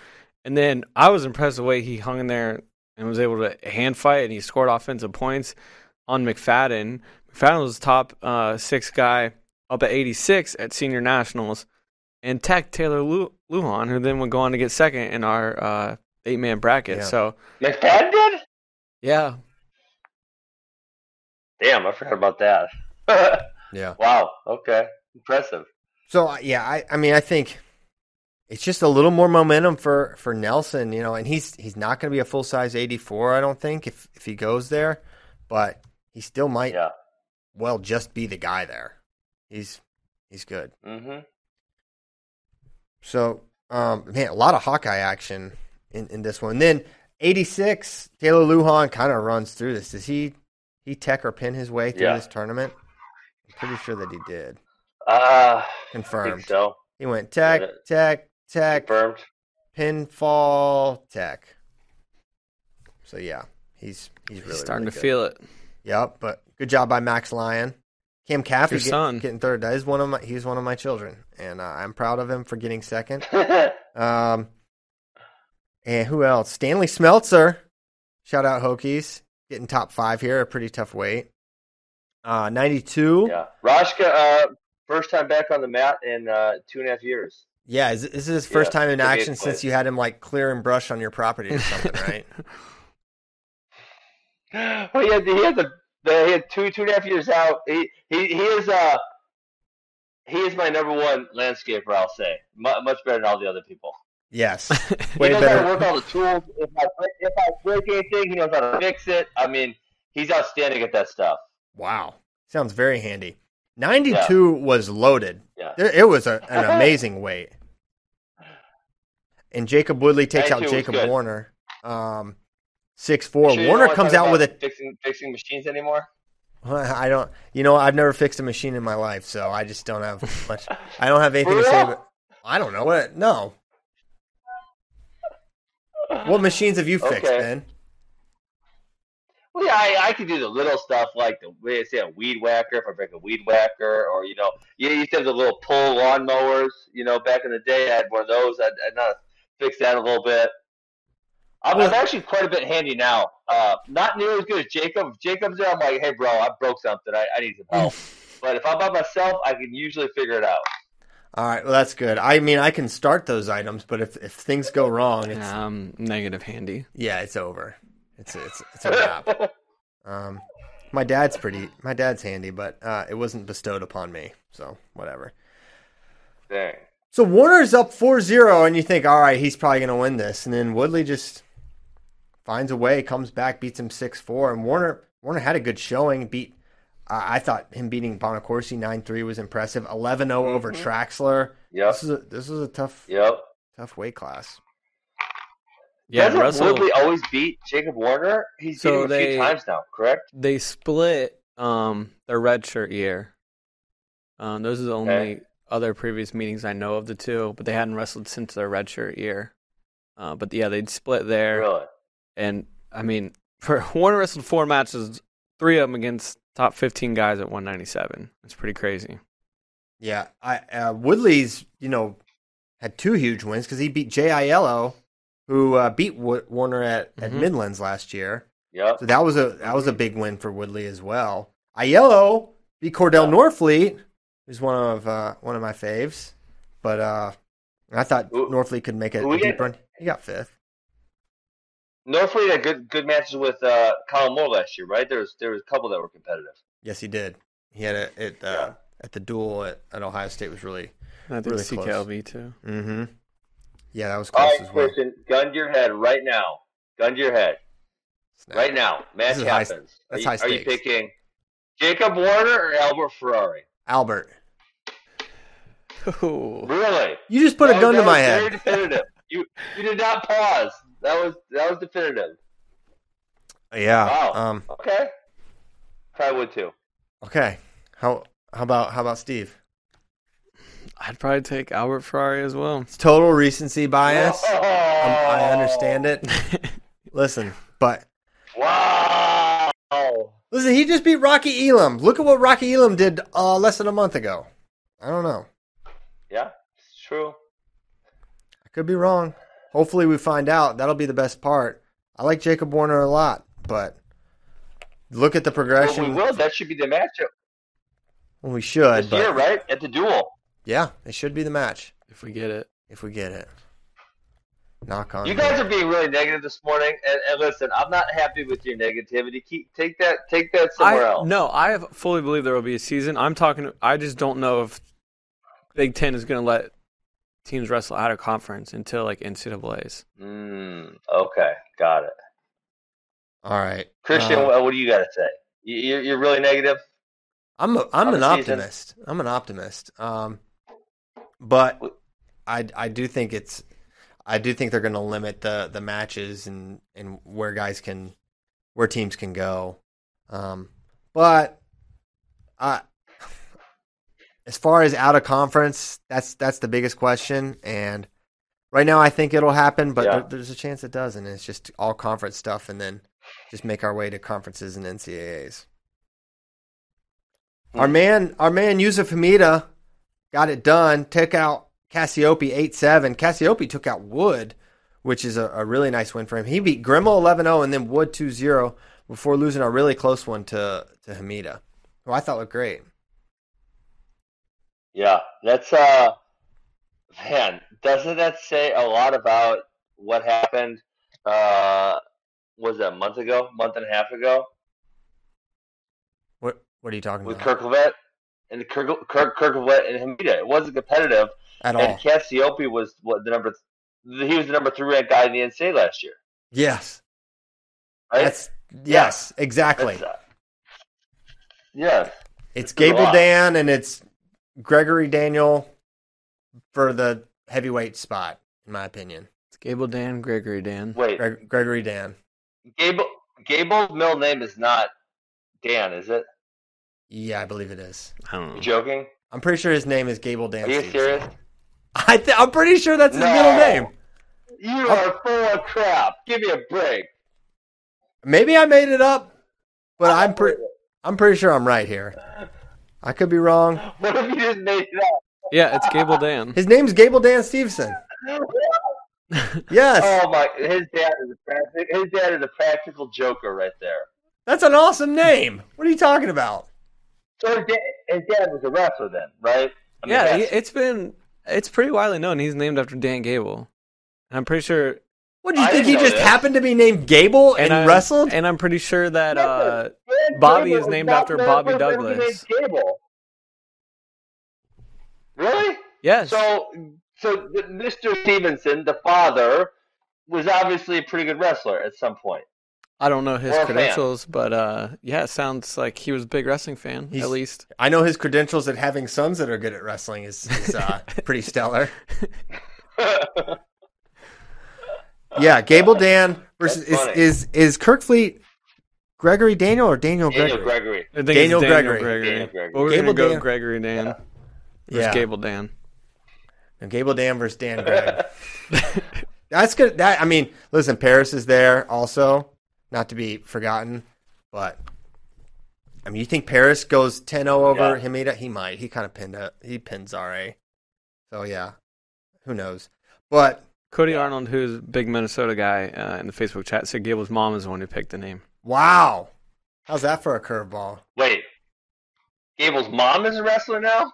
And then I was impressed the way he hung in there and was able to hand fight, and he scored offensive points on McFadden. McFadden was the top uh, six guy up at eighty six at senior nationals, and Tech Taylor Lu- Lujan, who then would go on to get second in our uh, eight man bracket. Yeah. So McFadden did? yeah, Damn, I forgot about that. Yeah. wow. Okay. Impressive. So yeah, I, I mean, I think it's just a little more momentum for, for Nelson, you know, and he's he's not going to be a full size eighty four, I don't think, if if he goes there, but he still might Yeah. well just be the guy there. He's he's good. Mm-hmm. So um, man, a lot of Hawkeye action in, in this one. then eighty six, Taylor Lujan kind of runs through this. Does he he tech or pin his way through Yeah. this tournament? I'm pretty sure that he did. Uh, Confirmed. so. He went tech, tech, tech, Confirmed. pinfall tech. So yeah, he's he's really he's starting really to good. feel it. Yep, but good job by Max Lyon. Cam Caffey get- son. getting third. That is one of my he's one of my children, and uh, I'm proud of him for getting second. Um, and who else? Stanley Smeltzer. Shout out Hokies. Getting top five here, a pretty tough weight. Uh, 92. yeah. Rashka, uh, first time back on the mat in uh, two and a half years. Yeah, is, this is his first Yeah, time in action since you had him like clear and brush on your property or something, right? Well, he had, he had the, the he had two two and a half years out. He he he is uh he is my number one landscaper. I'll say Mu much better than all the other people. Yes. He knows how to work all the tools. If I if I break anything, he knows how to fix it. I mean, he's outstanding at that stuff. Wow. Sounds very handy. 92 was loaded. Yeah. It was a, an amazing weight. And Jacob Woodley takes out Jacob. Warner. Um, six four. Sure Warner comes out with a fixing fixing machines anymore. I don't. You know, I've never fixed a machine in my life, so I just don't have much. I don't have anything to say. But I don't know what. No. What machines have you fixed, Okay. Ben? Well, yeah, I, I could do the little stuff like the say a weed whacker if I break a weed whacker, or you know, you used to have the little pull lawn mowers. You know, back in the day, I had one of those. I'd, I'd not fix that a little bit. I'm, I'm actually quite a bit handy now. Uh, not nearly as good as Jacob. If Jacob's there, I'm like, hey, bro, I broke something. I, I need some help. but if I'm by myself, I can usually figure it out. All right. Well, that's good. I mean, I can start those items, but if if things go wrong, it's Um, negative handy. yeah, it's over. It's it's it's a wrap. Um, my dad's pretty. My dad's handy, but uh, it wasn't bestowed upon me, so whatever. Dang. So Warner's up 4-0, and you think, all right, he's probably going to win this, and then Woodley just finds a way, comes back, beats him 6-4, and Warner Warner had a good showing. Beat, uh, I thought him beating Bonaccorsi 9-3 was impressive. 11-0 over Traxler. Yep. This is a, this is a tough Yep. tough weight class. Yeah, Doesn't Russell. Woodley always beat Jacob Warner? He's So beat him a they- few times now, correct? they split um their red shirt year. Um, those are the only Okay. other previous meetings I know of the two, but they hadn't wrestled since their red shirt year. Uh, but yeah, they'd split there, Really? and I mean, for Warner wrestled four matches, three of them against top fifteen guys at 197. It's pretty crazy. Yeah, I uh, Woodley's you know had two huge wins because he beat Jay Aiello, who uh, beat Wa- Warner at, at Mhm. Midlands last year. Yep. So that was a that was a big win for Woodley as well. Aiello beat Cordell Norfleet, who's one of uh, one of my faves. But uh, I thought Who- Norfleet could make a, who a deep get? run. He got fifth. Norfleet had good good matches with uh, Colin Moore last year, right? There was there was a couple that were competitive. Yes, he did. He had a it uh, Yeah. at the duel at, at Ohio State was really. I think Really close. Too. Mm-hmm. Yeah, that was All close right, as well. Christian, gun to your head right now. Gun to your head Snap. right now. Match This is high- happens. that's are you, high Are you picking Jacob Warner or Albert Ferrari? Albert, Ooh. Really? you just put a gun was- to my head. Very definitive. You you did not pause. That was that was definitive. Yeah. Wow. Um. Okay. Probably would too. Okay. How how about how about Steve? I'd probably take Albert Ferrari as well. It's total recency bias. Oh. Um, I understand it. Listen, but Wow. listen, he just beat Rocky Elam. Look at what Rocky Elam did uh, less than a month ago. I don't know. Yeah, it's true. I could be wrong. Hopefully, we find out. That'll be the best part. I like Jacob Warner a lot, but look at the Well, progression. we will. That should be the matchup Well, we should, this but year, right? At the duel. Yeah, it should be the match If we get it. if we get it. Knock on. You wood. guys are being really negative this morning, and, and listen, I'm not happy with your negativity. Keep take that take that somewhere I, else. No, I fully believe there will be a season. I'm talking. I just don't know if Big Ten is going to let teams wrestle out of conference until like NCAA's. Mm, okay, got it. All right, Christian, Uh, what, what do you got to say? You, you're, you're really negative. I'm a, I'm an the season. optimist. I'm an optimist. Um, but I I do think it's I do think they're going to limit the the matches and and where guys can where teams can go. Um, but I as far as out of conference, that's that's the biggest question. And right now, I think it'll happen, but Yeah. there, there's a chance it doesn't. It's just all conference stuff, and then just make our way to conferences and NCAA's. Our man, our man Yusuf Hamida got it done. Took out Cassioppi eight seven. Cassioppi took out Wood, which is a, a really nice win for him. He beat Gremmel 11-0 and then Wood 2-0 before losing a really close one to to Hamida, who I thought looked great. Yeah, that's uh, man, doesn't that say a lot about what happened? Uh, was that a month ago, month and a half ago What what are you talking about? with about? Kerkvliet and Kirk, Kirk Kerkvliet and Hamida? It wasn't competitive, At all? and Cassioppi was what the number. He was the number three ranked guy in the NCAA last year, Yes, right? that's yes, exactly. That's, uh, yeah, It's It's Gable. Dan and it's Gregory Daniel for the heavyweight spot, in my opinion. It's Gable Dan, Gregory Dan. wait, Greg, Gregory Dan. Gable Gable's middle name is not Dan, is it? Yeah, I believe it is. I don't You joking? I'm pretty sure his name is Gable Dan. Are you serious? I th- I'm pretty sure that's his No. middle name. You are full of crap. Give me a break. Maybe I made it up, but I'm pretty I'm pretty sure I'm right here. I could be wrong. What if you just made it up? Yeah, it's Gable Dan. His name's Gable Dan Stevenson. Yes, Oh my! His dad is a practical. His dad is a practical joker right there. that's an awesome name. What are you talking about? So his dad, his dad was a wrestler then, right? I mean, yeah, he- it's been it's pretty widely known. He's named after Dan Gable. I'm pretty sure, What do you I think? He just this. happened to be named Gable and, I'm- wrestled? and I'm pretty sure that uh, Bobby Gable is named after Bobby Douglas. named Gable. Really? yes, So, so Mr. Stevenson, the father, was obviously a pretty good wrestler at some point. I don't know his Or fan. credentials, but uh, yeah, it sounds like he was a big wrestling fan He's- at least. I know his credentials at having sons that are good at wrestling is, is uh, pretty stellar. Yeah, Gable Dan versus That's is, is is Kerkvliet Gregory Daniel or Daniel Daniel Gregory? Gregory. I Daniel it's Gregory. Daniel Gregory. Well, we're Gable gonna go Dan. Gregory Dan versus Yeah, Gable Dan. No, Gable Dan versus Dan Greg. That's good. That I mean, listen, Parris is there also, not to be forgotten. But I mean, you think Parris goes 10-0 over Yeah. Hemida? He might. He kind of pinned it. He pins RA. So yeah, who knows? But Cody Arnold, who's a big Minnesota guy uh, in the Facebook chat, said Gable's mom is the one who picked the name. Wow. How's that for a curveball? Wait, Gable's mom is a wrestler now.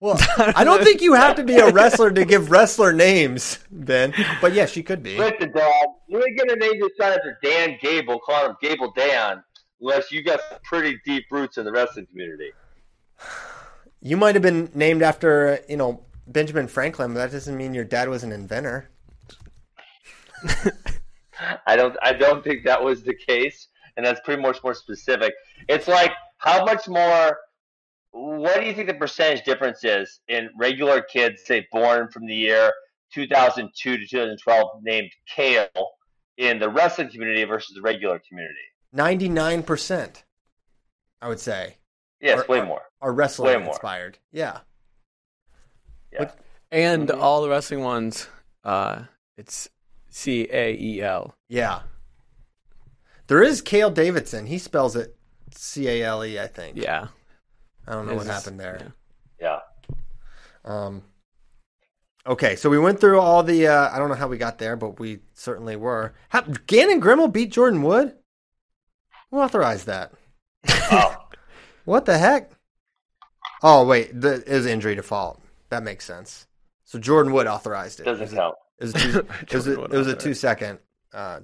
Well, I don't think you have to be a wrestler to give wrestler names, Ben. But yeah, she could be. Listen, dog, you ain't gonna name your son after Dan Gable, calling him Gable Dan, unless you got some pretty deep roots in the wrestling community. You might have been named after, you know, Benjamin Franklin, but that doesn't mean your dad was an inventor. I don't I don't think that was the case, and that's pretty much more specific. It's like how much more what do you think the percentage difference is in regular kids, say born from the year 2002 to 2012, named Kale in the wrestling community versus the regular community? 99%, I would say, Yes, Or- way or- more. are wrestling Way more. inspired. Yeah. Yeah. And Mhm. all the wrestling ones, uh, it's C A E L. Yeah. There is Cale Davidson. He spells it C A L E, I think. Yeah. I don't know what happened there. yeah. Yeah. Um, okay, so we went through all the. Uh, I don't know how we got there, but we certainly were. How, Gannon Gremmel beat Jordan Wood. Who authorized that? Oh, What the heck? Oh wait, the, it was injury default. That makes sense. So Jordan Wood authorized it. doesn't count. It was a two, it was a, it was a two second uh,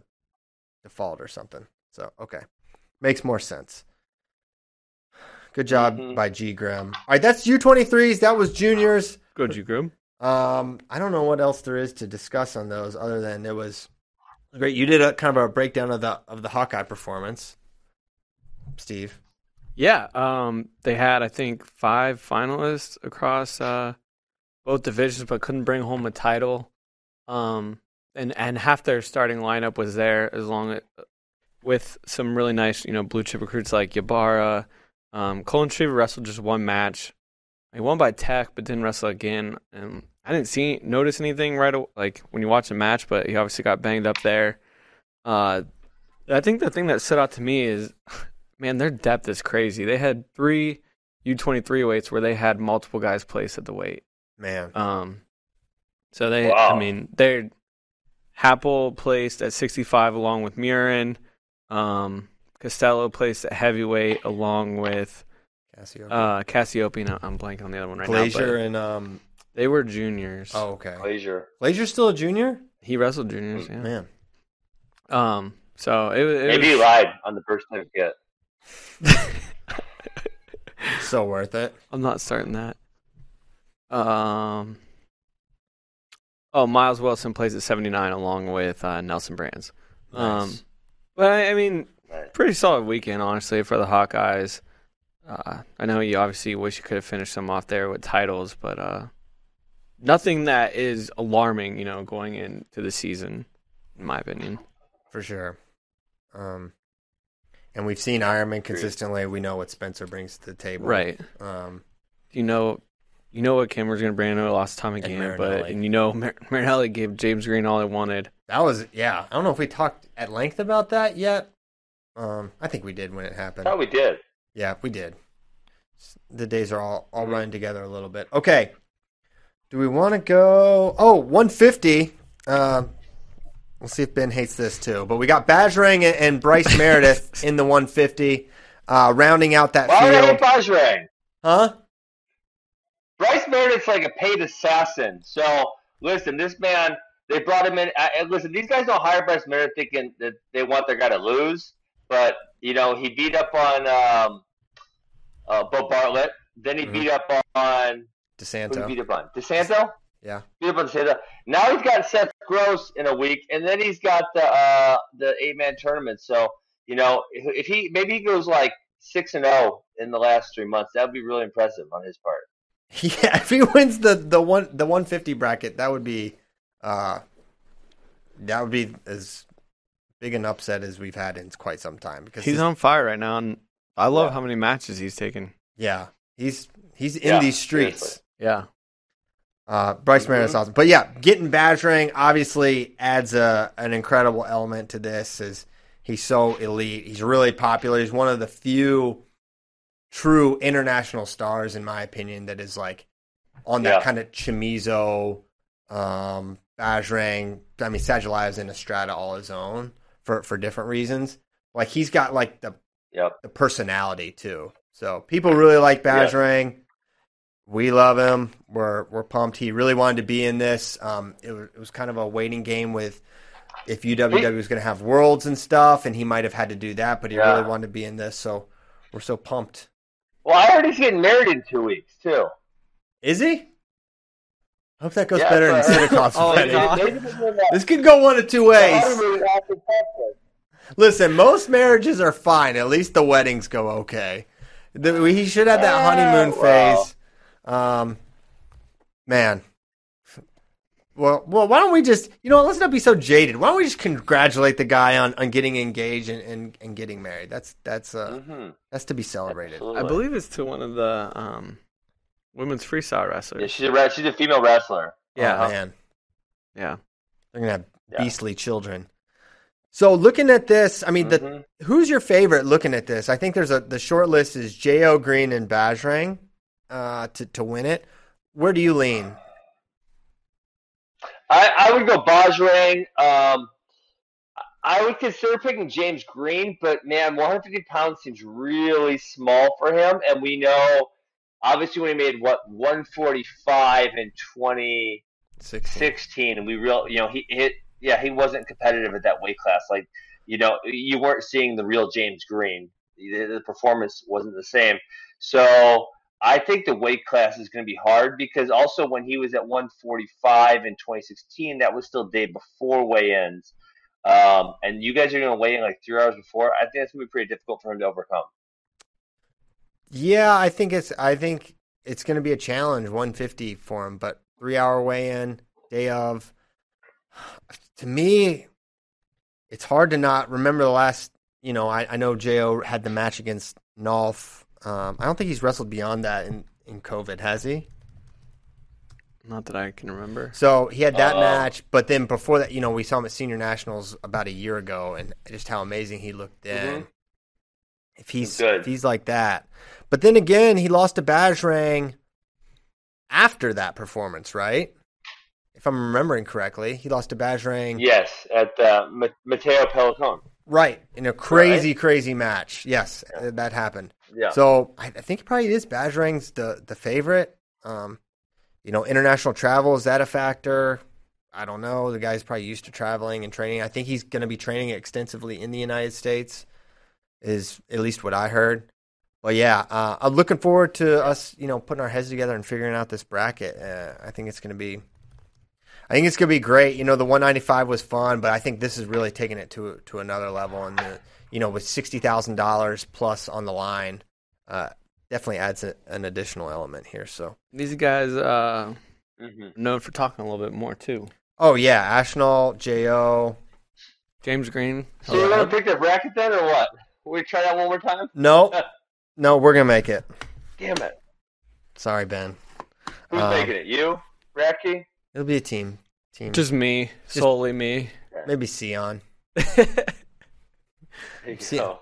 default or something. So okay, makes more sense. Good job Mhm. by G Grim. All right, that's U twenty threes. That was juniors. Go G Grim. Um, I don't know what else there is to discuss on those other than it was great. You did a kind of a breakdown of the of the Hawkeye performance, Steve. Yeah, um, they had I think five finalists across uh, both divisions, but couldn't bring home a title. Um, and and half their starting lineup was there, as long as, with some really nice, you know, blue chip recruits like Yabara. Um, Colin Shriver wrestled just one match. He won by tech, but didn't wrestle again. And I didn't see notice anything right aw- like when you watch a match, but he obviously got banged up there. Uh, I think the thing that stood out to me is man, their depth is crazy. They had three U23 weights where they had multiple guys placed at the weight. Man, Um, so they, Wow. I mean, they're Happel placed at 65 along with Murin. Um, Costello placed at heavyweight along with Cassioppi. uh, Cassioppi. I'm blanking on the other one right Glazier now. and um. They were juniors. Oh, okay. Glazier. Glazier's still a junior. He wrestled juniors. Yeah. Man, Um. So it, was- it Maybe he was, lied on the birth certificate. so worth it. I'm not starting that. Um. Oh, Miles Wilson plays at 79 along with uh, Nelson Brands. Um, Nice. but I, I mean, Right. pretty solid weekend, honestly, for the Hawkeyes. Uh, I know you obviously wish you could have finished them off there with titles, but uh, nothing that is alarming, you know, going into the season, in my opinion. for sure. Um, and we've seen Eierman consistently. We know what Spencer brings to the table. Right. Um, You know, you know what Kimmer's going to bring. I know it lost Tommy And again, but and you know Mar- Marinelli gave James Green all he wanted. that was yeah. I don't know if we talked at length about that yet. Um, I think we did when it happened. Oh, we did. Yeah, we did. The days are all all running together a little bit. Okay. Do we want to go? Oh, 150. Um, we'll see if Ben hates this too. But we got Bajrang and, Bryce Meredith in the 150, uh, rounding out that Why would I hate field. Bajrang? Huh? Bryce Meredith's like a paid assassin. So listen, this man, they brought him in. I, listen, these guys don't hire Bryce Meredith thinking that they want their guy to lose. But you know, he beat up on um, uh, Bo Bartlett. Then he Mhm. beat up on who he DeSanto. beat up on DeSanto. Yeah. Beat up on DeSanto. Now he's got Seth Gross in a week, and then he's got the uh, the eight man tournament. So you know, if, if he maybe he goes like six and zero in the last three months, that would be really impressive on his part. Yeah, if he wins the the one the 150 bracket, that would be uh that would be as big an upset as we've had in quite some time because He's this- on fire right now, and I love Yeah. how many matches he's taken. yeah, he's he's in Yeah, these streets. seriously. Yeah. Uh, Bryce Mhm. Meredith's awesome, but yeah, getting Bajrang obviously adds a an incredible element to this. Is he's so elite? He's really popular. He's one of the few true international stars, in my opinion, that is like on that Yeah. kind of Chamizo, um, Bajrang. I mean, Sadulaev's in a strata all his own for for different reasons. Like he's got like the Yep. the personality too. So people really like Bajrang. We love him. We're we're pumped. He really wanted to be in this. Um, it was, it was kind of a waiting game with if UWW was going to have worlds and stuff, and he might have had to do that, but he Yeah. really wanted to be in this. So we're so pumped. Well, I heard he's getting married in two weeks too. Is he? I hope that goes Yeah, better than that's what Oh, wedding. God. They- they've been doing that. This could go one of two ways. honeymoon after Texas. Listen, most marriages are fine. At least the weddings go okay. The, he should have that Yeah, honeymoon well. phase. Um, man. Well, well, why don't we just, you know, let's not be so jaded. Why don't we just congratulate the guy on, on getting engaged and, and, and getting married? That's that's uh, Mhm. that's to be celebrated. Absolutely. I believe it's to one of the um, women's freestyle wrestler. Yeah, she's a she's a female wrestler. Yeah. Oh, man, Yeah. they're gonna have Yeah. beastly children. So looking at this, I mean, the Mhm. who's your favorite looking at this? I think there's a the short list is J.O. Green and Bajrang uh, to to win it. Where do you lean? I, I would go Bajrang. Um, I would consider picking James Green, but man, 150 pounds seems really small for him. And we know, obviously, when he made what 145 in 2016, and we real, you know, he hit, yeah, he wasn't competitive at that weight class. Like, you know, you weren't seeing the real James Green. The, the performance wasn't the same. So I think the weight class is going to be hard because also when he was at 145 in 2016, that was still day before weigh-ins. Um, and you guys are going to weigh in like three hours before. I think that's going to be pretty difficult for him to overcome. Yeah, I think it's I think it's going to be a challenge 150 for him, but 3-hour weigh-in day of to me it's hard to not remember the last, you know, I, I know Jo had the match against Nolf. Um, I don't think he's wrestled beyond that in in COVID, has he? Not that I can remember. So he had that Oh. match, but then before that, you know, we saw him at Senior Nationals about a year ago, and just how amazing he looked then. Mhm. If he's Good. if he's like that, but then again, he lost to Bajrang after that performance, right? If I'm remembering correctly, he lost to Bajrang, Yes, at uh, Matteo Pellicone. right, in a crazy, crazy match. Yes, uh, that happened. Yeah. So I, I think probably is Bajrang's the the favorite. Um, you know, international travel is that a factor? I don't know. The guy's probably used to traveling and training. I think he's going to be training extensively in the United States, is at least what I heard. But yeah, uh, I'm looking forward to us, you know, putting our heads together and figuring out this bracket. Uh, I think it's going to be, I think it's going to be great. You know, the 195 was fun, but I think this is really taking it to to another level. And the, you know, with sixty thousand dollars plus on the line, uh, definitely adds a, an additional element here. So, These guys uh, hmm known for talking a little bit more too. oh yeah, Ashnault, Jo. James Green. So you want to pick the bracket then, or what? We try that one more time. No, no, we're gonna make it. Damn it! Sorry, Ben. Who's Um, making it? You, Racky? It'll be a team. Team. Just me, solely me. maybe Sion. There you go.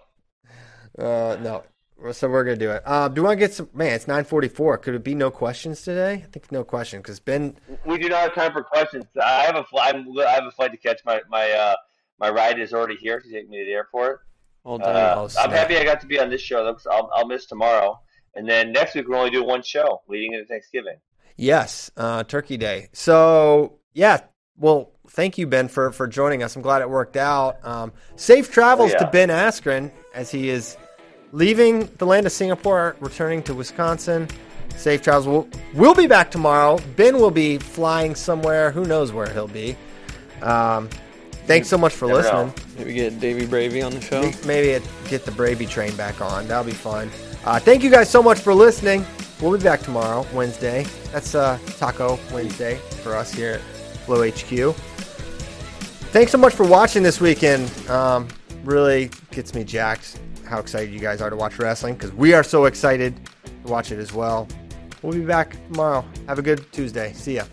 Uh, no. So we're gonna do it. Uh, do you want to get some? Man, it's nine forty-four. Could it be no questions today? I think no question because Ben. We do not have time for questions. I have a flight. I have a flight to catch. My my uh my ride is already here to take me to the airport. Well done. Uh, I'm happy I got to be on this show. I'll I'll miss tomorrow, and then next week we'll only do one show leading into Thanksgiving. Yes, uh, Turkey Day. So yeah, well, thank you, Ben, for for joining us. I'm glad it worked out. Um, safe travels Oh, yeah. to Ben Askren as he is leaving the land of Singapore, returning to Wisconsin. Safe travels. We'll, we'll be back tomorrow. Ben will be flying somewhere. Who knows where he'll be. Um, thanks so much for Never listening. know. Maybe get Davey Bravey on the show. Maybe it, get the Bravey train back on. That'll be fun. Uh, thank you guys so much for listening. We'll be back tomorrow, Wednesday. That's uh, Taco Wednesday for us here at Flow HQ. Thanks so much for watching this weekend. Um, really gets me jacked how excited you guys are to watch wrestling because we are so excited to watch it as well. We'll be back tomorrow. Have a good Tuesday. See ya.